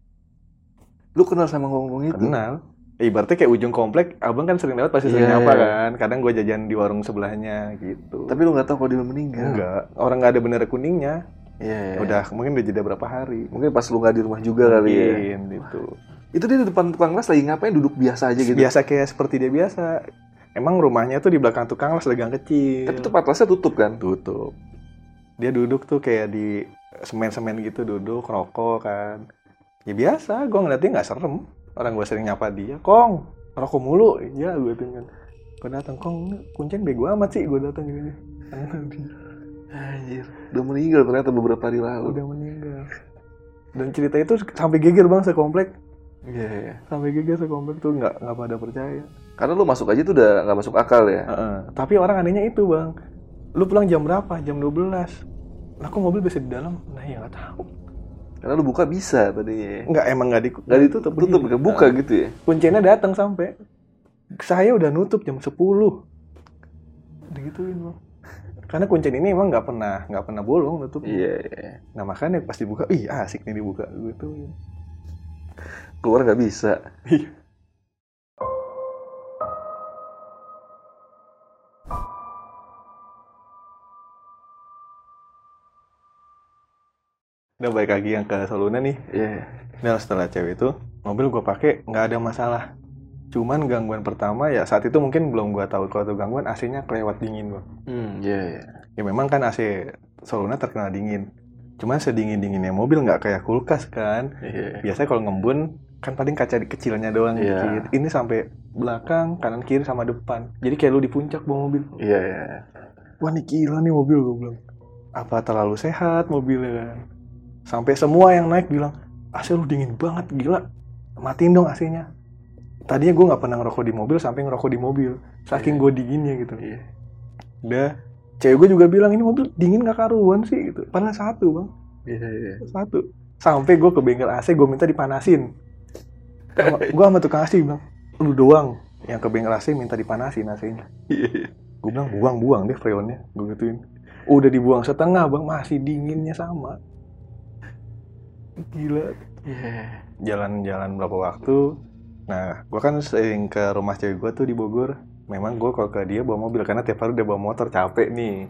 Lu kenal sama ngomong itu? Kenal. Eh, Ibaratnya kayak ujung komplek, abang kan sering lewat pasti sering Iya, nyapa iya. kan. Kadang gue jajan di warung sebelahnya gitu. Tapi lu nggak tahu kalau dia meninggal. enggak, orang nggak ada bendera kuningnya. Iya, iya. Udah, mungkin udah jeda berapa hari. Mungkin pas lu nggak di rumah juga kali ya. Mungkin, gitu. Itu dia di depan tukang las lagi ngapain duduk biasa aja gitu. biasa kayak seperti dia biasa. Emang rumahnya tuh di belakang tukang las dagang kecil. Tapi tuh patlasnya tutup kan? tutup. Dia duduk tuh kayak di semen-semen gitu duduk rokok kan. Ya biasa, gue ngeliatnya nggak serem. Orang gue sering nyapa dia, Kong, rokok mulu. Iya, gue kan. Gue datang, Kong, kuncen bego amat sih. Gue datang gini. Anjir. Udah meninggal ternyata beberapa hari lalu. Udah meninggal. Dan cerita itu sampai geger bang sekomplek. Iya, iya. Sampai geger sekomplek tuh nggak nggak pada percaya. Karena lu masuk aja tuh udah nggak masuk akal ya. Heeh. Tapi orang anehnya itu bang, lu pulang jam berapa? Jam 12 Lah kok mobil bisa di dalam? Nah ya nggak tahu. Karena lu buka bisa tadinya. Nggak emang nggak di Nggak ditutup, tutup, begini. buka gitu ya. Kuncinya datang sampai. Saya udah nutup jam 10 Digituin bang. Karena kuncen ini emang nggak pernah nggak pernah bolong nutup. Iya, iya. Nah makanya pas dibuka, ih asik nih dibuka gitu. Keluar nggak bisa. Udah balik lagi yang ke Soluna nih. Iya. Nah setelah cewek itu, mobil gue pakai nggak ada masalah. Cuman gangguan pertama ya saat itu mungkin belum gue tahu kalau itu gangguan AC-nya kelewat dingin gue. Hmm, iya, iya. Ya memang kan AC Soluna terkenal dingin. Cuman sedingin dinginnya mobil nggak kayak kulkas kan. Iya. Biasanya kalau ngembun kan paling kaca di- kecilnya doang Iya. dikit. Ini sampai belakang, kanan kiri sama depan. Jadi kayak lu di puncak bawa mobil. Iya, iya. Wah ini gila nih mobil gue bilang. Apa terlalu sehat mobilnya kan? Sampai semua yang naik bilang AC lu dingin banget gila. Matiin dong AC-nya. Tadinya gue nggak pernah ngerokok di mobil sampai ngerokok di mobil. Saking gue dinginnya gitu. Iya. udah cewek gue juga bilang ini mobil dingin gak karuan sih? Gitu. Padahal satu bang. Iya, iya. satu. Sampai gue ke bengkel AC gue minta dipanasin. Gue sama tukang AC bilang lu doang yang ke bengkel AC minta dipanasin AC-nya. Iya. gue bilang buang buang deh freonnya. Gue gituin. Udah dibuang setengah bang. Masih dinginnya sama gila. Iya. jalan-jalan berapa waktu. Nah gue kan sering ke rumah cewek gue tuh di Bogor. Memang gue kalau ke dia bawa mobil karena tiap hari udah bawa motor capek nih.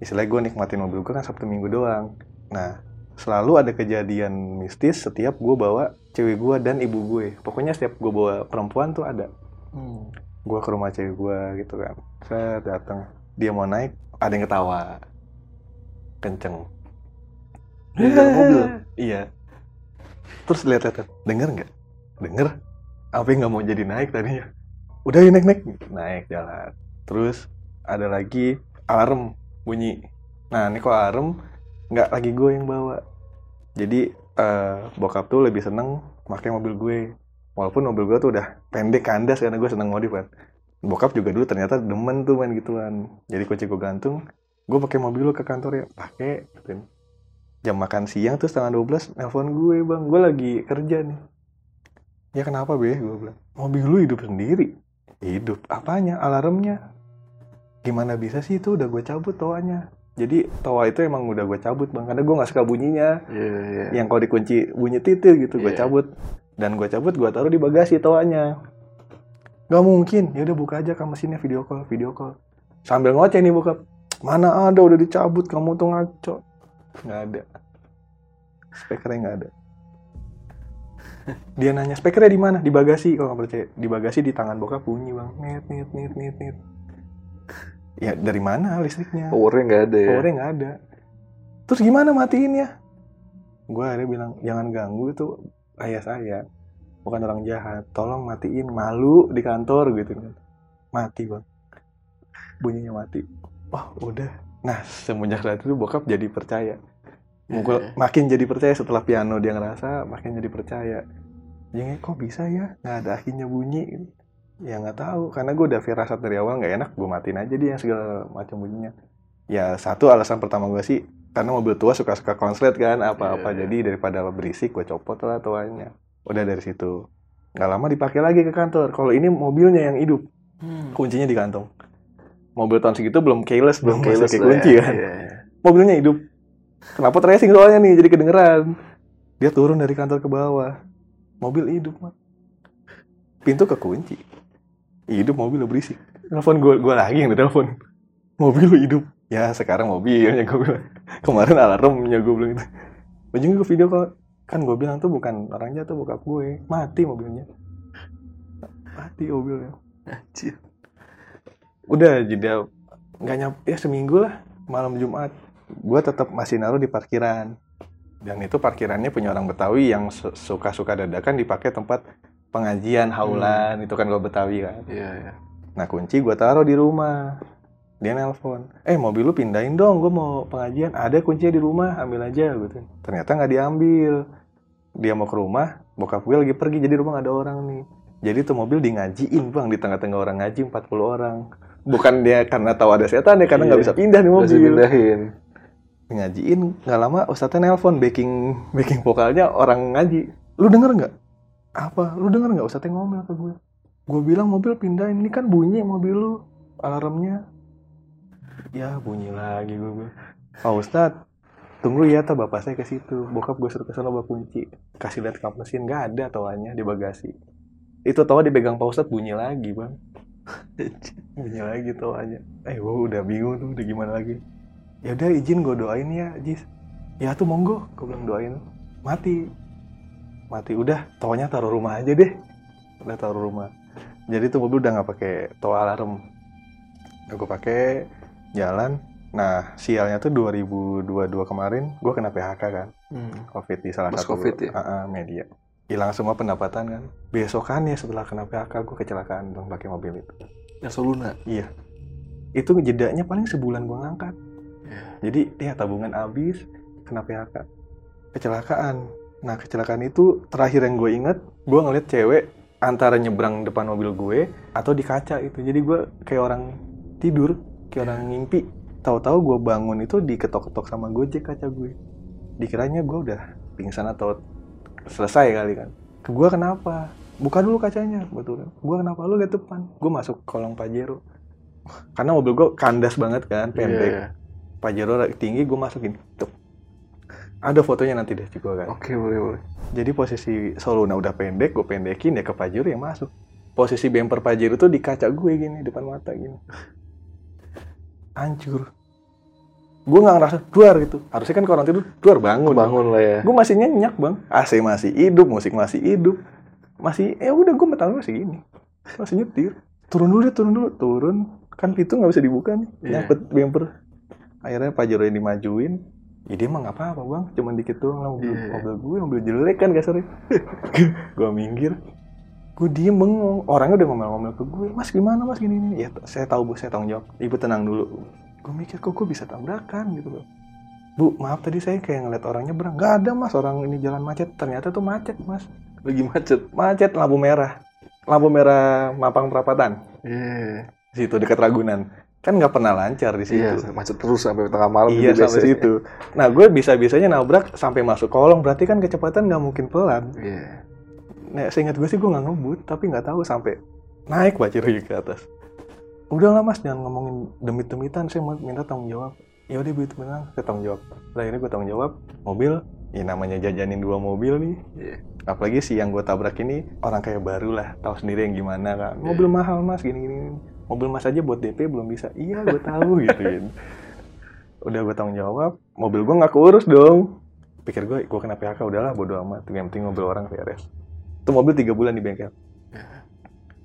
Istilahnya gue nikmatin mobil gue kan sabtu minggu doang. Nah selalu ada kejadian mistis setiap gue bawa cewek gue dan ibu gue. Pokoknya setiap gue bawa perempuan tuh ada. Hmm. gue ke rumah cewek gue gitu kan. Saya datang dia mau naik ada yang ketawa. Kenceng. Mobil? iya terus lihat lihat denger nggak? Denger? Apa nggak mau jadi naik tadinya? Udah ya naik naik. Naik jalan. Terus ada lagi alarm bunyi. Nah ini kok alarm? Nggak lagi gue yang bawa. Jadi eh, bokap tuh lebih seneng pakai mobil gue. Walaupun mobil gue tuh udah pendek kandas karena gue seneng modif kan. Bokap juga dulu ternyata demen tuh main gituan. Jadi kunci gue gantung. Gue pakai mobil lu ke kantor ya pakai. Jam makan siang tuh setengah 12 nelpon gue bang gue lagi kerja nih. Ya kenapa be? gue bilang. Mobil lu hidup sendiri. Hidup? Apanya? Alarmnya? Gimana bisa sih itu? Udah gue cabut toanya. Jadi toa itu emang udah gue cabut bang karena gue nggak suka bunyinya. Iya, iya. yang kalau dikunci bunyi titil gitu gue Iya. cabut. Dan gue cabut gue taruh di bagasi toanya. Nggak mungkin. Ya udah buka aja ke mesinnya video call video call. Sambil ngoceh nih bokap. Mana ada? Udah dicabut. Kamu tuh ngaco nggak ada. Spekernya nggak ada. Dia nanya spekernya di mana? Di bagasi. Kalau nggak percaya. Di bagasi di tangan bokap bunyi bang. Nit nit nit nit nit ya dari mana listriknya? Powernya nggak ada ya. powernya nggak ada. Terus gimana matiinnya gue akhirnya bilang jangan ganggu itu ayah saya. Bukan orang jahat. Tolong matiin. Malu di kantor gitu kan. Mati bang. Bunyinya mati. Wah udah nah semenjak saat itu bokap jadi percaya. Mukul, makin jadi percaya setelah piano dia ngerasa makin jadi percaya. Jadi kok bisa ya? Nggak ada akhirnya bunyi. Ya nggak tahu. Karena gue udah firasat dari awal nggak enak gue matiin aja dia segala macam bunyinya. Ya satu alasan pertama gue sih karena mobil tua suka-suka konslet kan apa-apa. Iya. jadi daripada berisik gue copot lah tuanya. Udah dari situ. Nggak lama dipakai lagi ke kantor. Kalau ini mobilnya yang hidup. Hmm. kuncinya di kantong mobil tahun segitu belum keyless belum Keyless masukin lah ya. kunci kan. Iya, iya. mobilnya hidup. Kenapa tracing soalnya nih jadi kedengeran. Dia turun dari kantor ke bawah. Mobil hidup mah pintu kekunci hidup mobil berisik. Telepon gue gue lagi yang ditelepon. Mobil hidup. Ya sekarang mobilnya gue bilang. Kemarin alarmnya gue bilang gitu. Ujungnya gue video call. Kan gue bilang tuh bukan orang jatuh bokap gue. Mati mobilnya. Mati mobilnya. Anjir. Udah jeda. Nggak nyampe ya seminggu lah malam Jumat. Gue tetap masih naruh di parkiran. Dan itu parkirannya punya orang Betawi yang su- suka-suka dadakan dipakai tempat pengajian haulan itu kan gue Betawi kan. Iya, iya. nah kunci gue taruh di rumah. Dia nelpon eh mobil lu pindahin dong gue mau pengajian. Ada kuncinya di rumah ambil aja gitu ternyata nggak diambil. Dia mau ke rumah bokap gue lagi pergi jadi rumah nggak ada orang nih. Jadi tuh mobil di ngajiin bang di tengah-tengah orang ngaji 40 orang bukan dia karena tahu ada setan ya karena nggak Iya. bisa pindah nih mobil. dipindahin. ngajiin nggak lama ustadznya nelpon backing backing vokalnya orang ngaji. Lu denger nggak? Apa? Lu denger nggak ustadznya ngomel ke gue? Gue bilang mobil pindahin ini kan bunyi mobil lu alarmnya. Ya bunyi lagi gue bilang. Pak ustadz tunggu ya ta bapak saya ke situ. Bokap gue suruh ke sana bawa kunci. Kasih lihat kap mesin. Nggak ada tawanya di bagasi. Itu tawa dipegang pak ustadz bunyi lagi bang bunyi lagi tawanya eh gue udah bingung tuh udah gimana lagi. Ya udah izin gue doain ya Jis. Ya tuh monggo gue bilang doain. Mati. Mati. Udah tawanya taruh rumah aja deh. Udah taruh rumah. Jadi tuh mobil udah nggak pakai toa alarm. Gue pakai jalan. Nah sialnya tuh 2022 kemarin gue kena PHK kan. Hmm. covid di salah Pas satu Covid ya? Ah, ah, media hilang semua pendapatan kan? Besokannya setelah kena PHK gue kecelakaan dong pakai mobil itu. Yang Soluna. iya. Itu jedanya paling sebulan gue ngangkat. Iya. jadi ya tabungan habis kena PHK kecelakaan. Nah kecelakaan itu terakhir yang gue inget gue ngeliat cewek antara nyebrang depan mobil gue atau di kaca itu jadi gue kayak orang tidur kayak orang ngimpi. Tahu-tahu gue bangun itu diketok-ketok sama gojek kaca gue. Dikiranya gue udah pingsan atau selesai kali kan. Ke gue kenapa? Buka dulu kacanya betul gue kenapa? Lu lihat depan. Gue masuk kolong pajero. Karena mobil gue kandas banget kan pendek. Iya. pajero tinggi gue masukin. Tuh. Ada fotonya nanti deh juga kan. Oke, boleh, boleh. jadi posisi Soluna udah pendek gue pendekin ya ke pajero yang masuk. Posisi bumper pajero tuh di kaca gue gini depan mata gini. Hancur gue nggak ngerasa duar gitu. Harusnya kan kalau orang tidur duar bangun. Bangun lah ya. gue masih nyenyak bang. AC masih hidup musik masih hidup. Masih ya udah gue mental masih gini masih nyetir. Turun dulu deh turun dulu. Turun. Kan pintu nggak bisa dibuka nih. Iya. nyangkut bumper. Akhirnya Pajero yang dimajuin ya dia mah nggak apa-apa bang. Cuman dikit doang lah mobil, Iya. mobil gue mobil jelek kan kasarnya. Gue minggir. Gue diem bengong orangnya udah ngomel-ngomel ke gue mas gimana mas? Gini gini. Ya saya tahu bu. Saya tanggung jawab. Ibu tenang dulu gue mikir kok gue bisa tabrakan gitu loh bu maaf tadi saya kayak ngeliat orang nyebrang nggak ada mas orang ini jalan macet ternyata tuh macet mas Lagi macet. macet lampu merah lampu merah Mampang Perapatan Iya. situ dekat Ragunan kan nggak pernah lancar di situ Iya, macet terus sampai tengah malam. Iya sampai biasanya. situ. Nah gue bisa-bisanya nabrak sampai masuk kolong berarti kan kecepatan nggak mungkin pelan. Iya. Nah seingat gue sih gue nggak ngebut tapi nggak tahu sampai naik bacir ke atas. Udahlah mas jangan ngomongin demit-demitan saya mau minta tanggung jawab. Ya udah bu itu menang saya tanggung jawab. Nah ini gue tanggung jawab mobil. Ya namanya jajanin dua mobil nih. Iya. Apalagi si yang gue tabrak ini orang kayak baru lah tahu sendiri yang gimana kan. Iya. Mobil mahal mas gini-gini. Mobil mas aja buat DP belum bisa. Iya gue tahu gituin udah gue tanggung jawab mobil gue nggak keurus dong pikir gue gue kena PHK udahlah bodo amat yang penting mobil orang beres itu mobil tiga bulan di bengkel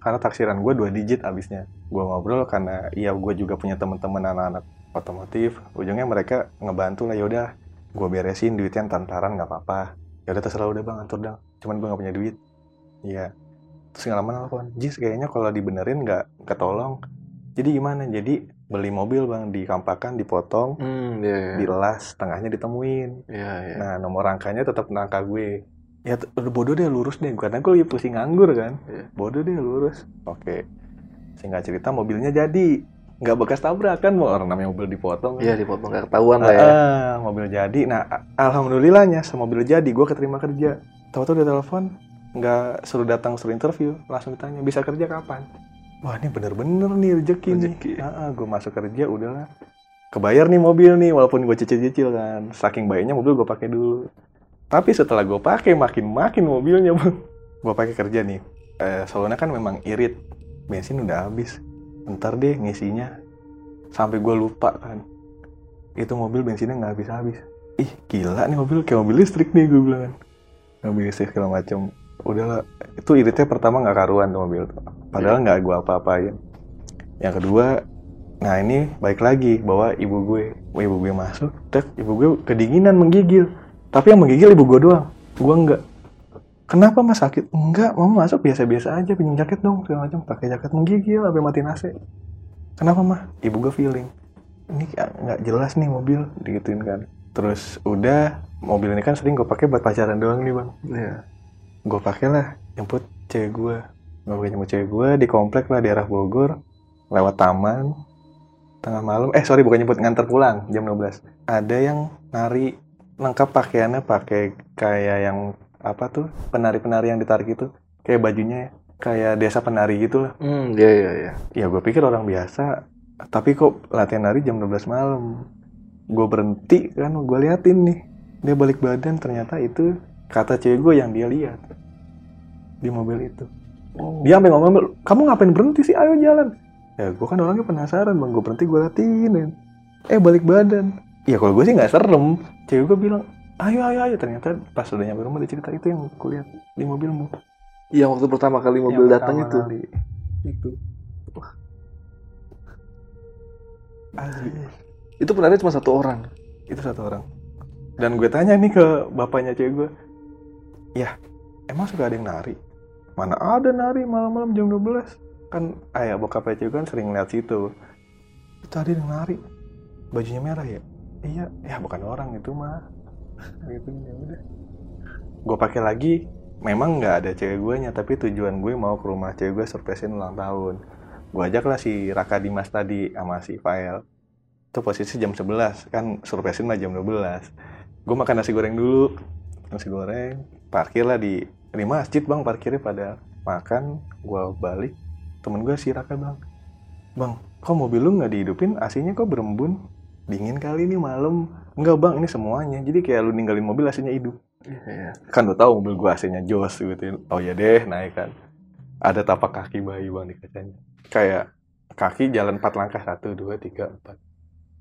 karena taksiran gue dua digit abisnya. Gue ngobrol karena iya gue juga punya teman-teman anak-anak otomotif. Ujungnya mereka ngebantu lah yaudah gue beresin duitnya tantaran nggak apa-apa. Yaudah terserah udah bang atur dong cuman gue nggak punya duit. Iya. Terus nggak lama nelfon Jis kayaknya kalau dibenerin nggak ketolong. Jadi gimana? Jadi beli mobil bang dikampakan dipotong Hmm, iya. iya. dilas tengahnya ditemuin. Iya, iya. nah nomor rangkanya tetap rangka gue ya udah bodoh deh lurus deh. Karena gue lagi pusing nganggur kan? Iya. bodoh deh lurus. Oke. Singkat cerita mobilnya jadi. Nggak bekas tabrakan mau orang namanya mobil dipotong kan. Iya, dipotong nggak ketahuan lah ya. Ah, mobil jadi. Nah alhamdulillahnya sama mobil jadi. Gue keterima kerja. Tahu-tahu dia telepon nggak suruh datang suruh interview. Langsung ditanya bisa kerja kapan? Wah ini bener-bener nih rezeki nih. Rezeki. gue masuk kerja udahlah. Kebayar nih mobil nih walaupun gue cicil-cicil kan? Saking baiknya mobil gue pakai dulu tapi setelah gue pakai makin makin mobilnya bang. Gue pakai kerja nih. Eh, soalnya kan memang irit. Bensin udah habis. Ntar deh ngisinya. Sampai gue lupa kan. Itu mobil bensinnya nggak habis-habis. Ih gila nih mobil. Kayak mobil listrik nih gue bilang kan. Mobil listrik segala macam udahlah. Itu iritnya pertama nggak karuan tuh mobil padahal nggak gue apa-apain. Yang kedua nah ini baik lagi bawa ibu gue. Ibu gue masuk tek ibu gue kedinginan menggigil tapi yang menggigil ibu gue doang. Gue enggak. Kenapa mas sakit? Enggak mama masuk biasa-biasa aja pinjam jaket dong segala macam. Pakai jaket menggigil sampai matiin AC kenapa mah? Ibu gue feeling ini kayak nggak jelas nih mobil digituin kan. Terus udah mobil ini kan sering gue pakai buat pacaran doang nih bang. Iya. gue pakai lah jemput cewek gue gue pakai jemput cewek gue di komplek lah daerah Bogor lewat taman. Tengah malam eh sorry bukan jemput nganter pulang jam 12 ada yang nari lengkap pakaiannya pakai kayak yang apa tuh penari-penari yang ditarik itu. Kayak bajunya kayak desa penari gitu lah. Hmm, iya, iya, iya. ya gue pikir orang biasa. Tapi kok latihan nari jam 12 malam? Gue berhenti kan gue liatin nih. Dia balik badan ternyata itu kata cewek gue yang dia lihat di mobil itu. Oh. dia sampai ngomong kamu ngapain berhenti sih? Ayo jalan. Ya gue kan orangnya penasaran bang. Gue berhenti gue latinin eh balik badan ya kalau gue sih nggak serem. Cewek gue bilang ayo ayo ayo. Ternyata pas udah nyampe rumah dia cerita itu yang kulihat di mobilmu Iya, waktu pertama kali mobil Yang datang itu. kali. itu. Asli. Itu penari cuma satu orang. itu satu orang. Dan gue tanya nih ke bapaknya cewek gue ya emang suka ada yang nari? Mana ada nari malam-malam jam 12 kan ayah bokapnya cewek kan sering lihat situ. Itu ada yang nari. Bajunya merah ya iya ya bukan orang itu mah. Gitu ya udah. Gue pakai lagi memang nggak ada cewek gue nya tapi tujuan gue mau ke rumah cewek gue surprisein ulang tahun. Gue ajak lah si Raka Dimas tadi sama si Fael. Itu posisi jam 11 kan surprisein mah jam 12 gue makan nasi goreng dulu. Nasi goreng parkir lah di di masjid bang parkirnya pada makan. Gue balik temen gue si Raka bang. Bang kok mobil lu nggak dihidupin? AC-nya kok berembun dingin kali ini malam. Enggak bang ini semuanya. Jadi kayak lu ninggalin mobil AC-nya hidup. Iya. kan lu tahu mobil gua AC-nya jos gitu oh ya deh naik kan. Ada tapak kaki bayi bang di kacanya. Kayak kaki jalan empat langkah. Satu dua tiga empat.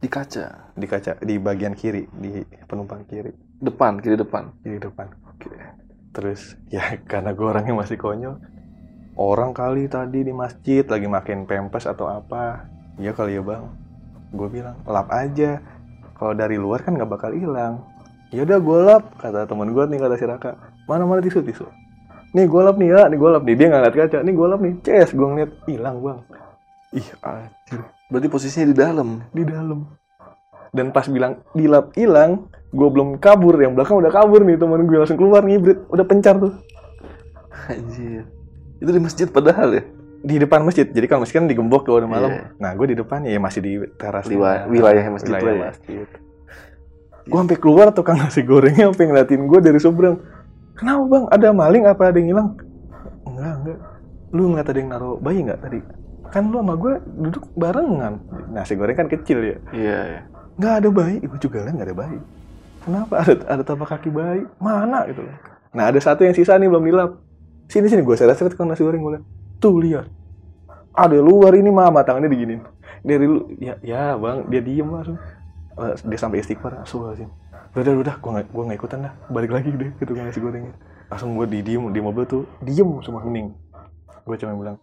Di kaca. di kaca di bagian kiri di penumpang kiri. Depan, kiri depan. di depan. Oke. Terus ya karena gua orangnya masih konyol. Orang kali tadi di masjid lagi makin pempes atau apa. Iya kali ya bang gue bilang lap aja. Kalau dari luar kan nggak bakal hilang. Ya udah gue lap kata temen gue nih kata si Raka. Mana mana tisu tisu? Nih gue lap nih ya. Nih gue lap nih. Dia nggak ngeliat kaca. Nih gue lap nih. Ces gue ngeliat hilang bang. Ih anjir. Berarti posisinya di dalam. di dalam. Dan pas bilang dilap hilang gue belum kabur. Yang belakang udah kabur nih temen gue langsung keluar ngibrit. Udah pencar tuh. Anjir. Itu di masjid padahal ya? Di depan masjid. Jadi kalau masjid kan digembok tuh udah malam. Iya. nah gue di depan ya masih di teras Di wa- wilayah masjid wilayah ya. masjid gue sampai keluar tukang nasi gorengnya sampai ngeliatin gue dari seberang. Kenapa bang? Ada maling apa ada yang hilang? Enggak enggak. Lu ngeliat ada yang naruh bayi nggak tadi? Kan lu sama gue duduk barengan. Nasi goreng kan kecil ya. Iya, iya. nggak ada bayi. Gue juga lihat nggak ada bayi. Kenapa? Ada ada tapak kaki bayi? Mana gitu. Loh nah ada satu yang sisa nih belum dilap. Sini sini. Gue seret-seret ke nasi goreng gue liat tuh lihat. Ada luar ini mama tangannya diginin dari lu ya ya bang dia diem langsung Eh, dia sampai istighfar sih udah udah udah gue nggak gue nggak ikutan dah. Balik lagi deh ke tukang nasi gorengnya. Langsung gue di diem di mobil tuh diem semua hening gue cuma bilang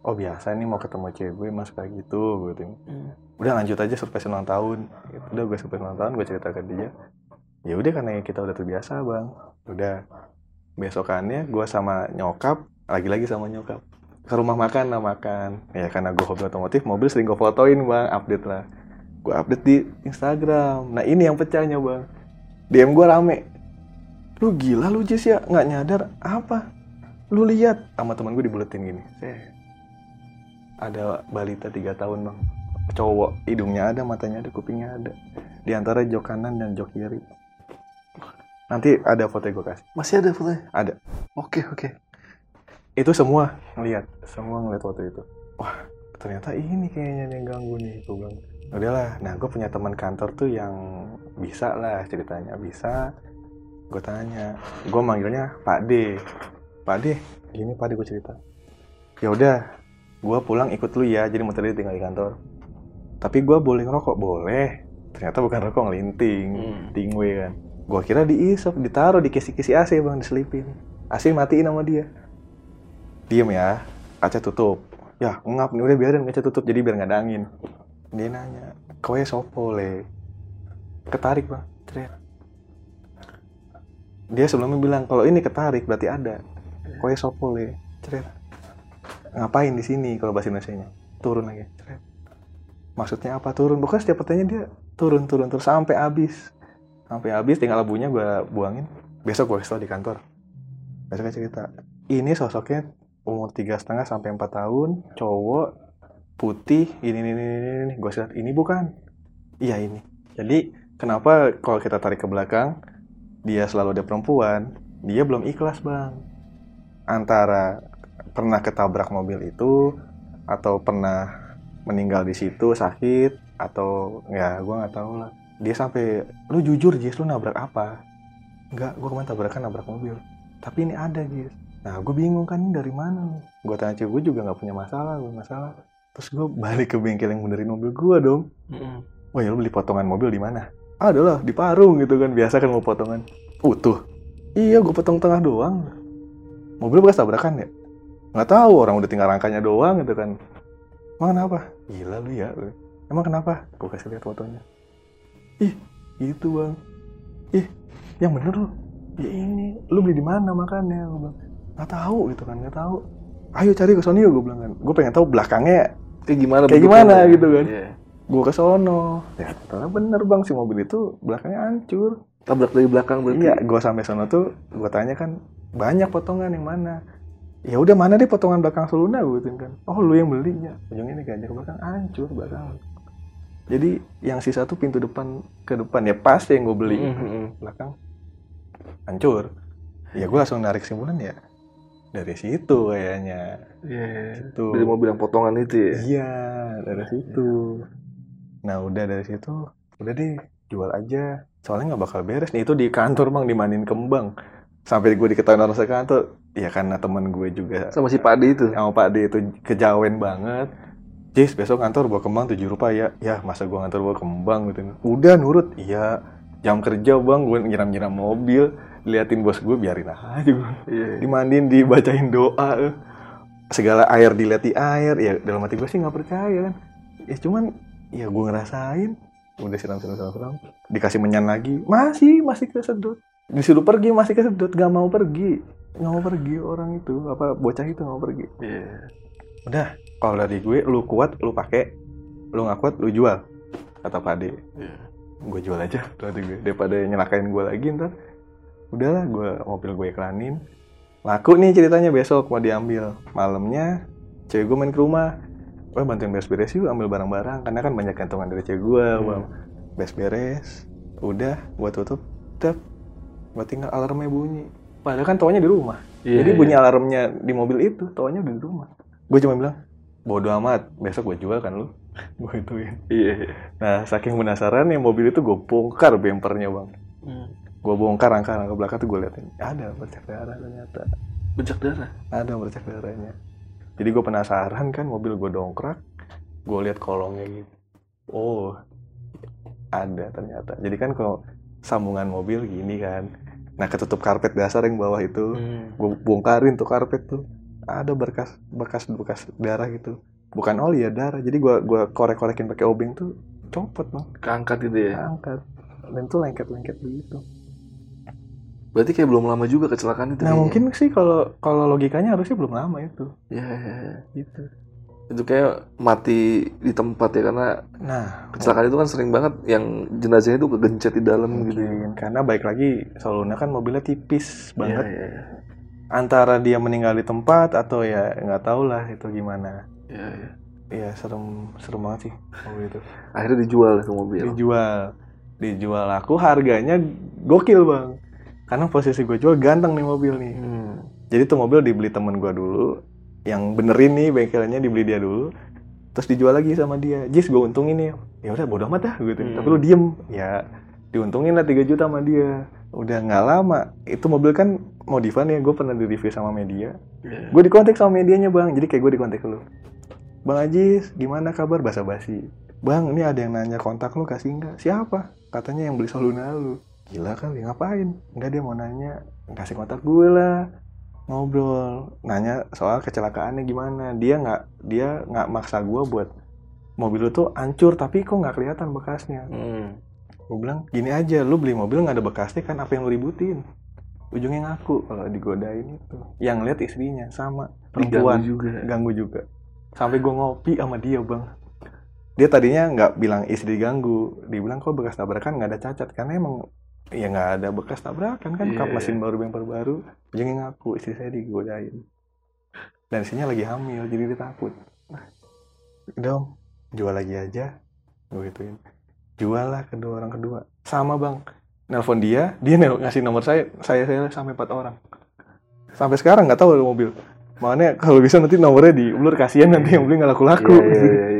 oh biasa nih mau ketemu cewek gue mas kayak gitu gue gitu. Udah lanjut aja surprise ulang tahun. Gitu. udah gue surprise ulang tahun gue cerita ke dia. Ya udah karena kita udah terbiasa bang. Udah besokannya gue sama nyokap lagi-lagi sama nyokap ke rumah makan lah makan. Ya karena gue hobi otomotif mobil sering gue fotoin bang update lah. Gue update di Instagram. Nah ini yang pecahnya bang. DM gue rame. Lu gila lu Jis ya? Nggak nyadar? Apa? Lu lihat? Sama teman gue dibuletin gini. Set. ada balita tiga tahun bang. Cowok hidungnya ada matanya ada kupingnya ada. Di antara jok kanan dan jok kiri. Nanti ada foto gue kasih. Masih ada fotonya? Ada. Oke, oke. Itu semua ngeliat semua ngeliat foto itu. Wah ternyata ini kayaknya yang ganggu nih gue bilang udahlah nah gue punya teman kantor tuh yang bisa lah ceritanya bisa. Gue tanya gue manggilnya Pak D. Pak D gini Pak D gue cerita. Ya udah gue pulang ikut lu ya jadi motor dia tinggal di kantor. Tapi gue boleh ngerokok? Boleh. Ternyata bukan rokok ngelinting Hmm. tingwe kan. Gue kira diisap ditaruh di kisi-kisi AC bang diselipin. AC matiin sama dia diem ya kaca tutup. Ya ngap nih udah biarin kaca tutup jadi biar nggak ada angin. Dia nanya kowe sopo le? Ketarik bang. Ceret. dia sebelumnya bilang kalau ini ketarik berarti ada. Kowe sopo le? Ceret. ngapain di sini kalau bahasa Indonesia turun lagi. Ceret. maksudnya apa? Turun. Bukan setiap pertanyaan dia turun turun terus sampai habis. Sampai habis tinggal abunya gue buangin. Besok gue di kantor. Besoknya cerita ini sosoknya umur tiga setengah sampai empat tahun cowok putih ini ini ini ini, gue lihat ini bukan. Iya ini. Jadi kenapa kalau kita tarik ke belakang dia selalu ada perempuan dia belum ikhlas bang. Antara pernah ketabrak mobil itu atau pernah meninggal di situ sakit atau ya gue nggak tahu lah. Dia sampai lu jujur Jis lu nabrak apa? Enggak, gue kemarin tabrakan nabrak mobil. Tapi ini ada Jis nah gue bingung kan ini dari mana? Gue tanya cewek gue juga nggak punya masalah gue masalah. Terus gue balik ke bengkel yang benerin mobil gue dong. Mm-mm. oh ya lu beli potongan mobil di mana? Ada lah di Parung gitu kan biasa kan mau potongan. Utuh. Iya gue potong tengah doang. Mobil bekas tabrakan ya? Nggak tahu orang udah tinggal rangkanya doang gitu kan. Emang kenapa? Gila lu ya lu. emang kenapa? Gue kasih lihat fotonya. Ih gitu bang. Ih yang bener lu. Ya ini lu beli di mana makannya? Gue nggak tahu gitu kan nggak tahu ayo cari ke Sony gue bilang kan gue pengen tahu belakangnya Kayak gimana Kayak gimana gitu kan. Iya. gue ke sono ya ternyata bener bang si mobil itu belakangnya hancur Tabrak dari belakang berarti. Iya, gue sampai sana tuh gue tanya kan banyak potongan yang mana. Ya udah mana deh potongan belakang Seluna gue gituin kan. Oh lu yang belinya. Ujung ini gajah belakang hancur belakang. Jadi yang sisa tuh pintu depan ke depan ya pas yang gue beli Mhm. belakang hancur. Ya gue langsung narik simpulan ya dari situ kayaknya. Iya. Tuh. Dari mobil yang potongan itu ya. Iya, dari situ. Nah, udah dari situ, udah deh, jual aja. Soalnya nggak bakal beres nih, itu di kantor bang, dimanin kembang. Sampai gue diketahui orang sekantor, ya karena temen gue juga Sama si Padi itu. sama Pak D itu kejawen banget. Jis, besok kantor bawa kembang 7 rupiah ya. Ya, masa gue ngantor bawa kembang gitu. Udah nurut, iya. Jam kerja bang, gue nyiram-nyiram mobil. Liatin bos gue, biarin aja gue Iya. dimandiin dibacain doa. Segala air dilihat di air. Ya dalam hati gue sih nggak percaya kan. Ya cuman ya gue ngerasain. Udah siram siram siram siram dikasih menyan lagi. Masih masih kesedot. Disuruh pergi masih kesedot. Gak mau pergi. Nggak mau pergi orang itu. Apa bocah itu nggak mau pergi. Iya. udah kalau dari gue lu kuat lu pakai. Lu nggak kuat lu jual. Kata Pak D Iya. gue jual aja. Berarti gue. Daripada nyelakain gue lagi ntar udahlah gue mobil gue iklanin. Laku nih ceritanya besok mau diambil. Malamnya cewek gue main ke rumah. Wah bantuin beres-beres yuk ambil barang-barang. Karena kan banyak gantungan dari cewek gue Hmm. beres-beres udah gue tutup tep. Gue tinggal alarmnya bunyi. Padahal kan taunya di rumah. Iya, jadi iya. bunyi alarmnya di mobil itu taunya udah di rumah. Gue cuma bilang bodo amat besok gue jual kan lu? Gue ituin. Iya. iya. Nah, saking penasaran ya mobil itu gue bongkar bempernya bang. Gue bongkar rangka rangka belakang tuh gue liatin. Ada bercak darah ternyata. Becak darah. Ada bercak darahnya. Jadi gue penasaran kan mobil gue dongkrak. Gue lihat kolongnya gitu. Oh, ada ternyata. Jadi kan kalau sambungan mobil gini kan. Nah ketutup karpet dasar yang bawah itu. Hmm. Gue bongkarin tuh karpet tuh. Ada berkas bekas bekas darah gitu. Bukan oli ya darah. Jadi gue gua korek-korekin pakai obeng tuh copot bang. Keangkat itu ya. angkat dan tuh lengket-lengket begitu. Berarti kayak belum lama juga kecelakaan itu. Nah kayaknya. mungkin sih kalau kalau logikanya harusnya belum lama itu. Iya, iya, iya. Gitu. Itu kayak mati di tempat ya karena Nah kecelakaan itu kan sering banget yang jenazahnya itu kegencet di dalam gitu. mungkin karena baik lagi Soluna kan mobilnya tipis banget. Iya, iya, Antara dia meninggal di tempat atau ya nggak tahu lah itu gimana. iya, iya. Iya serem serem banget sih mobil itu. Akhirnya dijual itu mobil. Dijual dijual aku harganya gokil bang. Karena posisi gue jual ganteng nih mobil nih. Hmm. Jadi tuh mobil dibeli temen gua dulu, yang benerin nih bengkelnya dibeli dia dulu, terus dijual lagi sama dia. Jis gue untungin nih, ya udah bodo amat dah gitu. Hmm. Tapi lu diem, ya diuntungin lah 3 juta sama dia. Udah nggak lama, itu mobil kan modifan ya, gue pernah di review sama media. Iya. Gue dikontak sama medianya bang, jadi kayak gue dikontak lu. Bang Ajis, gimana kabar? Basa basi. Bang, ini ada yang nanya kontak lu kasih nggak? Siapa? Katanya yang beli Soluna lu. Gila kali, ngapain? Enggak dia mau nanya, kasih kontak gue lah. Ngobrol, nanya soal kecelakaannya gimana. Dia nggak dia nggak maksa gue buat mobil lu tuh hancur, tapi kok nggak kelihatan bekasnya. Hmm. Gue bilang, gini aja, lu beli mobil nggak ada bekasnya kan apa yang lu ributin? Ujungnya ngaku kalau digodain itu. Yang lihat istrinya sama Diganggu perempuan juga. ganggu juga sampai gue ngopi sama dia bang dia tadinya nggak bilang istri diganggu dia bilang kok bekas tabrakan nggak ada cacat karena emang ya nggak ada bekas tabrakan kan. Kap Iya. mesin baru bengkel baru ujungnya ngaku istri saya digodain. Dan istrinya lagi hamil jadi dia takut. Dong jual lagi aja. Gue gituin. Jual lah kedua orang kedua. Sama bang. Nelpon dia dia nel ngasih nomor saya saya saya sampai empat orang. Sampai sekarang nggak tahu ada mobil. Makanya kalau bisa nanti nomornya diulur kasihan nanti yang beli nggak laku laku Iya, iya, iya, iya,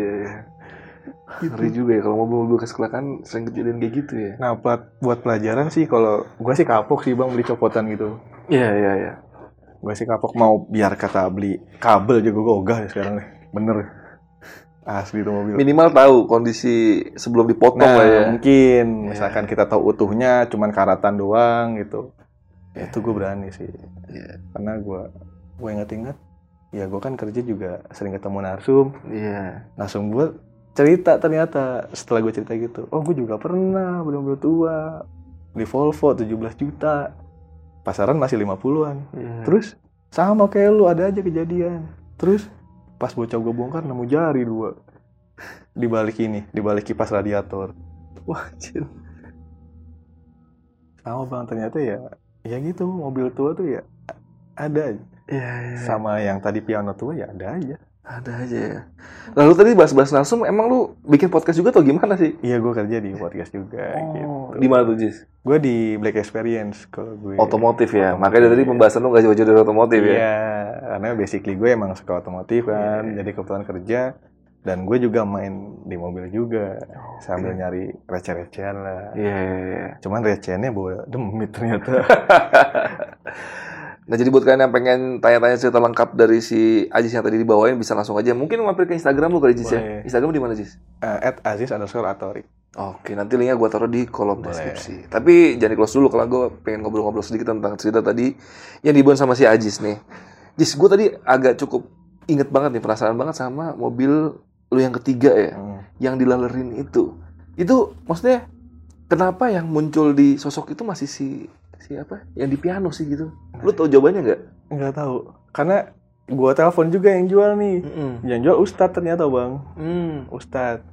iya. Ngeri juga ya kalau mobil-mobil kecelakaan sering kejadian kayak gitu ya. nah plat- buat pelajaran sih kalau gue sih kapok sih bang beli copotan gitu Iya, iya, iya. gue sih kapok mau biar kata beli kabel juga gue ogah ya sekarang nih bener asli tuh mobil Minimal tahu kondisi sebelum dipotong nah lah ya. mungkin Iya. misalkan kita tahu utuhnya cuman karatan doang gitu itu gue berani sih Iya. karena gue gue inget-inget ya gue kan kerja juga sering ketemu narsum Iya. langsung gue cerita ternyata setelah gue cerita gitu oh gue juga pernah bener-bener tua di Volvo 17 juta pasaran masih 50-an Iya. terus sama kayak lu ada aja kejadian terus pas bocah gue bongkar nemu jari dua di balik ini di balik kipas radiator Wah, anjir. Sama bang ternyata ya ya gitu mobil tua tuh ya ada aja. Iya, iya. Sama yang tadi piano tua ya ada aja. Ada aja ya. Lalu tadi bahas-bahas narsum, emang lu bikin podcast juga atau gimana sih? Iya gue kerja di podcast juga gitu. Oh, di mana tuh, Jis? Gue di Black Experience kalau gue. Otomotif ya. Otomotif, Makanya dari iya. pembahasan lu gak jauh-jauh dari otomotif ya. Iya, karena basically gue emang suka otomotif kan, Iya. jadi kebetulan kerja dan gue juga main di mobil juga sambil nyari receh-recehan lah. Iya, iya, iya. Cuman recehannya bawa demit ternyata. Nah, jadi buat kalian yang pengen tanya-tanya cerita lengkap dari si Ajis yang tadi dibawain, bisa langsung aja. Mungkin mampir ke Instagram lu kali, Jis ya? Instagram di mana? Eh, at Aziz underscore Atori. Oke, nanti linknya gue taruh di kolom Boleh. deskripsi. Tapi jangan close dulu, kalau gue pengen ngobrol-ngobrol sedikit tentang cerita tadi yang dibuat sama si Ajis nih. Jis, gue tadi agak cukup inget banget nih, penasaran banget sama mobil lu yang ketiga ya, Hmm. yang dilalerin itu. Itu maksudnya kenapa yang muncul di sosok itu masih si siapa? Yang di piano sih gitu. Lu tau jawabannya nggak? Nggak tahu, karena gue telepon juga yang jual nih. Yang jual Ustadz ternyata bang, Hmm. Ustadz.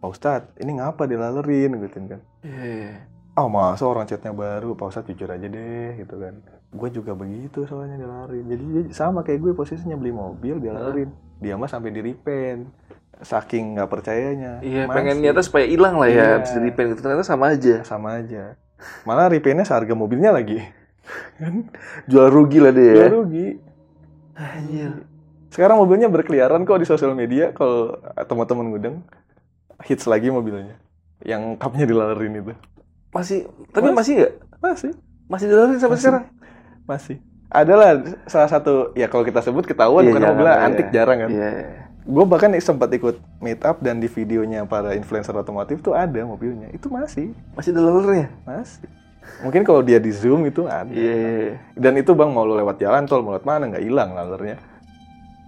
Pak Ustadz, ini ngapa dilalerin gitu kan? Iya. Oh masa orang chatnya baru, Pak Ustadz jujur aja deh gitu kan. Gue juga begitu soalnya dilalerin. Jadi sama kayak gue posisinya beli mobil dilalerin. Dia mah sampai di repaint. Saking nggak percayanya. Iya, Masih. pengen nyata supaya hilang lah ya, Iya. bisa di pen gitu. Ternyata sama aja. sama aja. Malah repaintnya seharga mobilnya lagi. Jual rugi lah dia ya. Ya rugi. Anjir. Sekarang mobilnya berkeliaran kok di sosial media kalau teman-teman ngudeng hits lagi mobilnya. Yang cupnya dilalerin itu. Masih, tapi Mas- masih nggak? Masih, Masih dilalerin sampai Masih. sekarang? masih. Adalah salah satu ya kalau kita sebut ketahuan Iya, bukan jangan mobilnya lah, antik iya. jarang kan. Iya. Gue bahkan sempat ikut meet up dan di videonya para influencer otomotif tuh ada mobilnya. Itu masih, Masih ya? masih. Mungkin kalau dia di zoom itu ada. Iya. Dan itu bang mau lu lewat jalan tol mau lewat mana nggak hilang lalernya.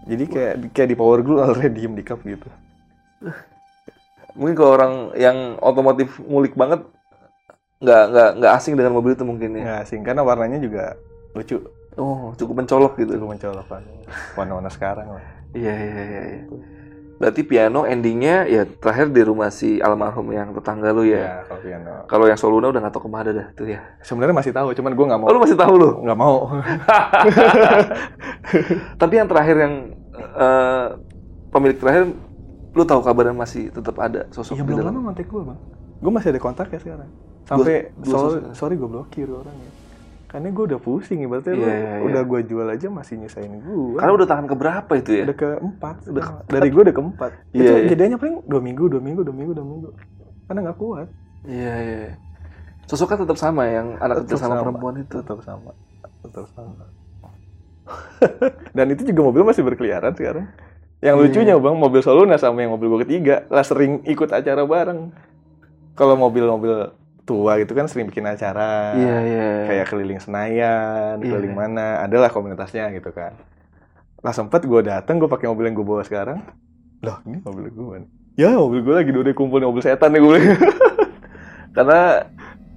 Jadi kayak kayak di power glue lalernya diem di cup gitu. Mungkin kalau orang yang otomotif ngulik banget, nggak nggak nggak asing dengan mobil itu mungkin ya. Nggak asing karena warnanya juga lucu. Oh, cukup mencolok gitu. Itu mencolok kan. Warna-warna sekarang lah. Iya, iya, iya. iya. Berarti piano endingnya ya terakhir di rumah si almarhum yang tetangga lu ya. Ya kalau piano. Kalau yang Soluna udah nggak tahu ke mana dah tuh ya. Sebenarnya masih tahu, cuman gue nggak mau. Oh, lu masih tahu lu? Nggak mau. Tapi yang terakhir yang eh, pemilik terakhir, lu tahu kabarnya masih tetap ada sosok Ya di belum dalam? lama kontak gue bang. Gue masih ada kontak ya sekarang. Sampai Dua- dua sorry, sorry gue blokir orangnya. Karena gue udah pusing ibaratnya Iya, iya, iya. udah gue jual aja masih nyisain gue. Karena udah tahan keberapa itu ya? udah keempat. Udah Dari gue udah keempat. Iya, itu iya. jadinya paling dua minggu, dua minggu, dua minggu, dua minggu. Karena nggak kuat. Iya, iya. Sosoknya tetap sama yang anak kecil Tetap sama sama. perempuan itu. Tetap sama. Tetap sama. Dan itu juga mobil masih berkeliaran sekarang. Yang Iya. lucunya bang, mobil Soluna sama yang mobil gue ketiga lah sering ikut acara bareng. Kalau mobil-mobil tua gitu kan sering bikin acara. Iya, iya. Kayak keliling Senayan, Iya. keliling mana, adalah komunitasnya gitu kan. Lah sempet gue dateng, gue pakai mobil yang gue bawa sekarang. Loh, ini mobil gue. Ya, mobil gue lagi udah kumpul mobil setan nih gue. Karena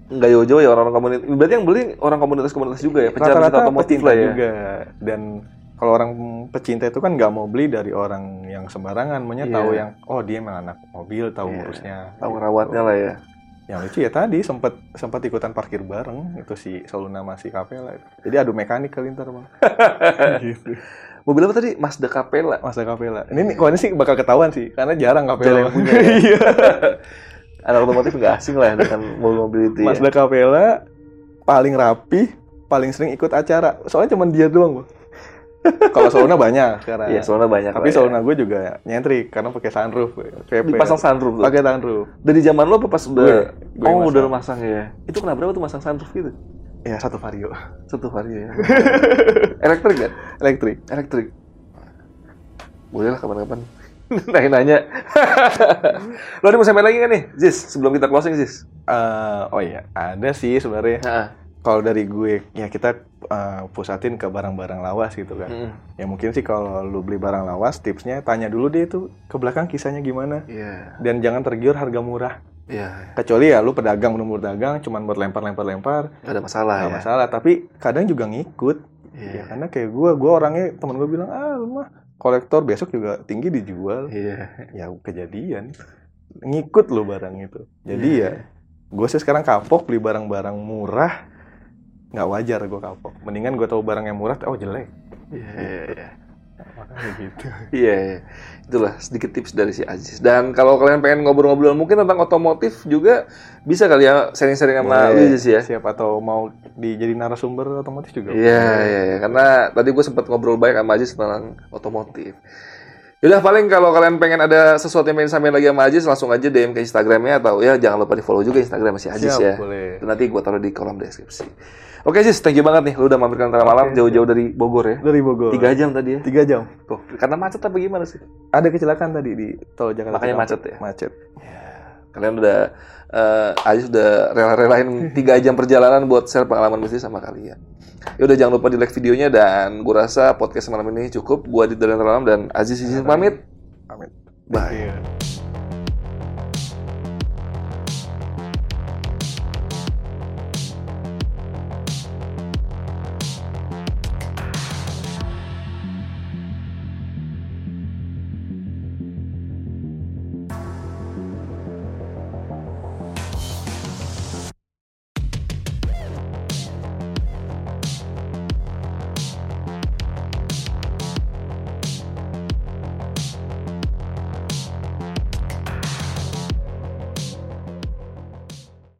nggak jauh-jauh ya orang-orang komunitas. Berarti yang beli orang komunitas-komunitas juga ya, pecinta otomotif lah ya. juga dan kalau orang pecinta itu kan nggak mau beli dari orang yang sembarangan maunya Iya. tahu yang oh dia emang anak mobil tahu Iya. ngurusnya Tahu Gitu. ngerawatnya lah ya. Yang lucu ya tadi sempat sempat ikutan parkir bareng itu si Soluna masih Capella jadi adu mekanik kali ntar bang gitu Mobil apa tadi? Mazda Capella. Mazda Capella ini nih, kok ini sih bakal ketahuan sih karena jarang Capella yang punya ya. Iya. Anak otomotif nggak asing lah dengan mobil-mobil itu ya. Mazda Capella paling rapi paling sering ikut acara soalnya cuma dia doang bang kalau Soluna banyak sekarang Iya, soalnya banyak Tapi ya. sauna gue juga nyentrik karena pakai sunroof, PP. dipasang sunroof pakai sunroof. Dari zaman lo apa pas udah Gue- gue Oh, masang. udah masang ya. Itu kenapa berapa tuh masang sunroof gitu? Ya satu vario. Satu hari ya. Elektrik kan? Elektrik. Elektrik. Boleh lah kapan-kapan. Nanya-nanya. lo ada mau sampai lagi kan nih, Jis? Sebelum kita closing, Jis. Eh, oh iya, ada sih sebenarnya. Heeh. Kalau dari gue, ya kita eh, pusatin ke barang-barang lawas gitu kan. Mm. Ya mungkin sih kalau lu beli barang lawas, tipsnya tanya dulu deh itu ke belakang kisahnya gimana. Iya. Dan jangan tergiur harga murah. Iya. Kecuali ya lu pedagang bener dagang, cuman buat lempar-lempar-lempar, Gak ada masalah nggak ya. masalah. Tapi kadang juga ngikut. Iya. Ya karena kayak gue, gue orangnya temen gue bilang, ah lu mah kolektor besok juga tinggi dijual. Iya. ya kejadian ngikut lo barang itu jadi Iya. ya gue sih sekarang kapok beli barang-barang murah nggak wajar gue kapok mendingan gue tahu barang yang murah oh jelek Iya, iya, iya. makanya gitu Iya, iya. itulah sedikit tips dari si Aziz. Dan kalau kalian pengen ngobrol-ngobrol mungkin tentang otomotif juga bisa kali ya sharing-sharing sama Boleh. Aziz ya. siapa tahu mau di jadi narasumber otomotif juga Iya, iya, iya. Karena tadi gue sempat ngobrol baik sama Aziz tentang otomotif. Yaudah paling kalau kalian pengen ada sesuatu yang pengen sampaikan lagi sama Aziz langsung aja DM ke Instagramnya atau ya jangan lupa di follow juga Instagram si Aziz Siap, ya. boleh Itu nanti gue taruh di kolom deskripsi. Oke Aziz, thank you banget nih. Lu udah mampir ke antara malam jauh-jauh dari Bogor ya. dari Bogor Tiga jam tadi ya. tiga jam Tuh, karena macet apa gimana sih? ada kecelakaan tadi di tol Jakarta Makanya macet ya? macet Kalian udah eh Aziz udah rela-relain tiga jam perjalanan buat share pengalaman bisnis sama kalian. Ya udah jangan lupa di like videonya dan gue rasa podcast malam ini cukup. Gua di dalam dalam dan Aziz izin pamit. Pamit. Bye.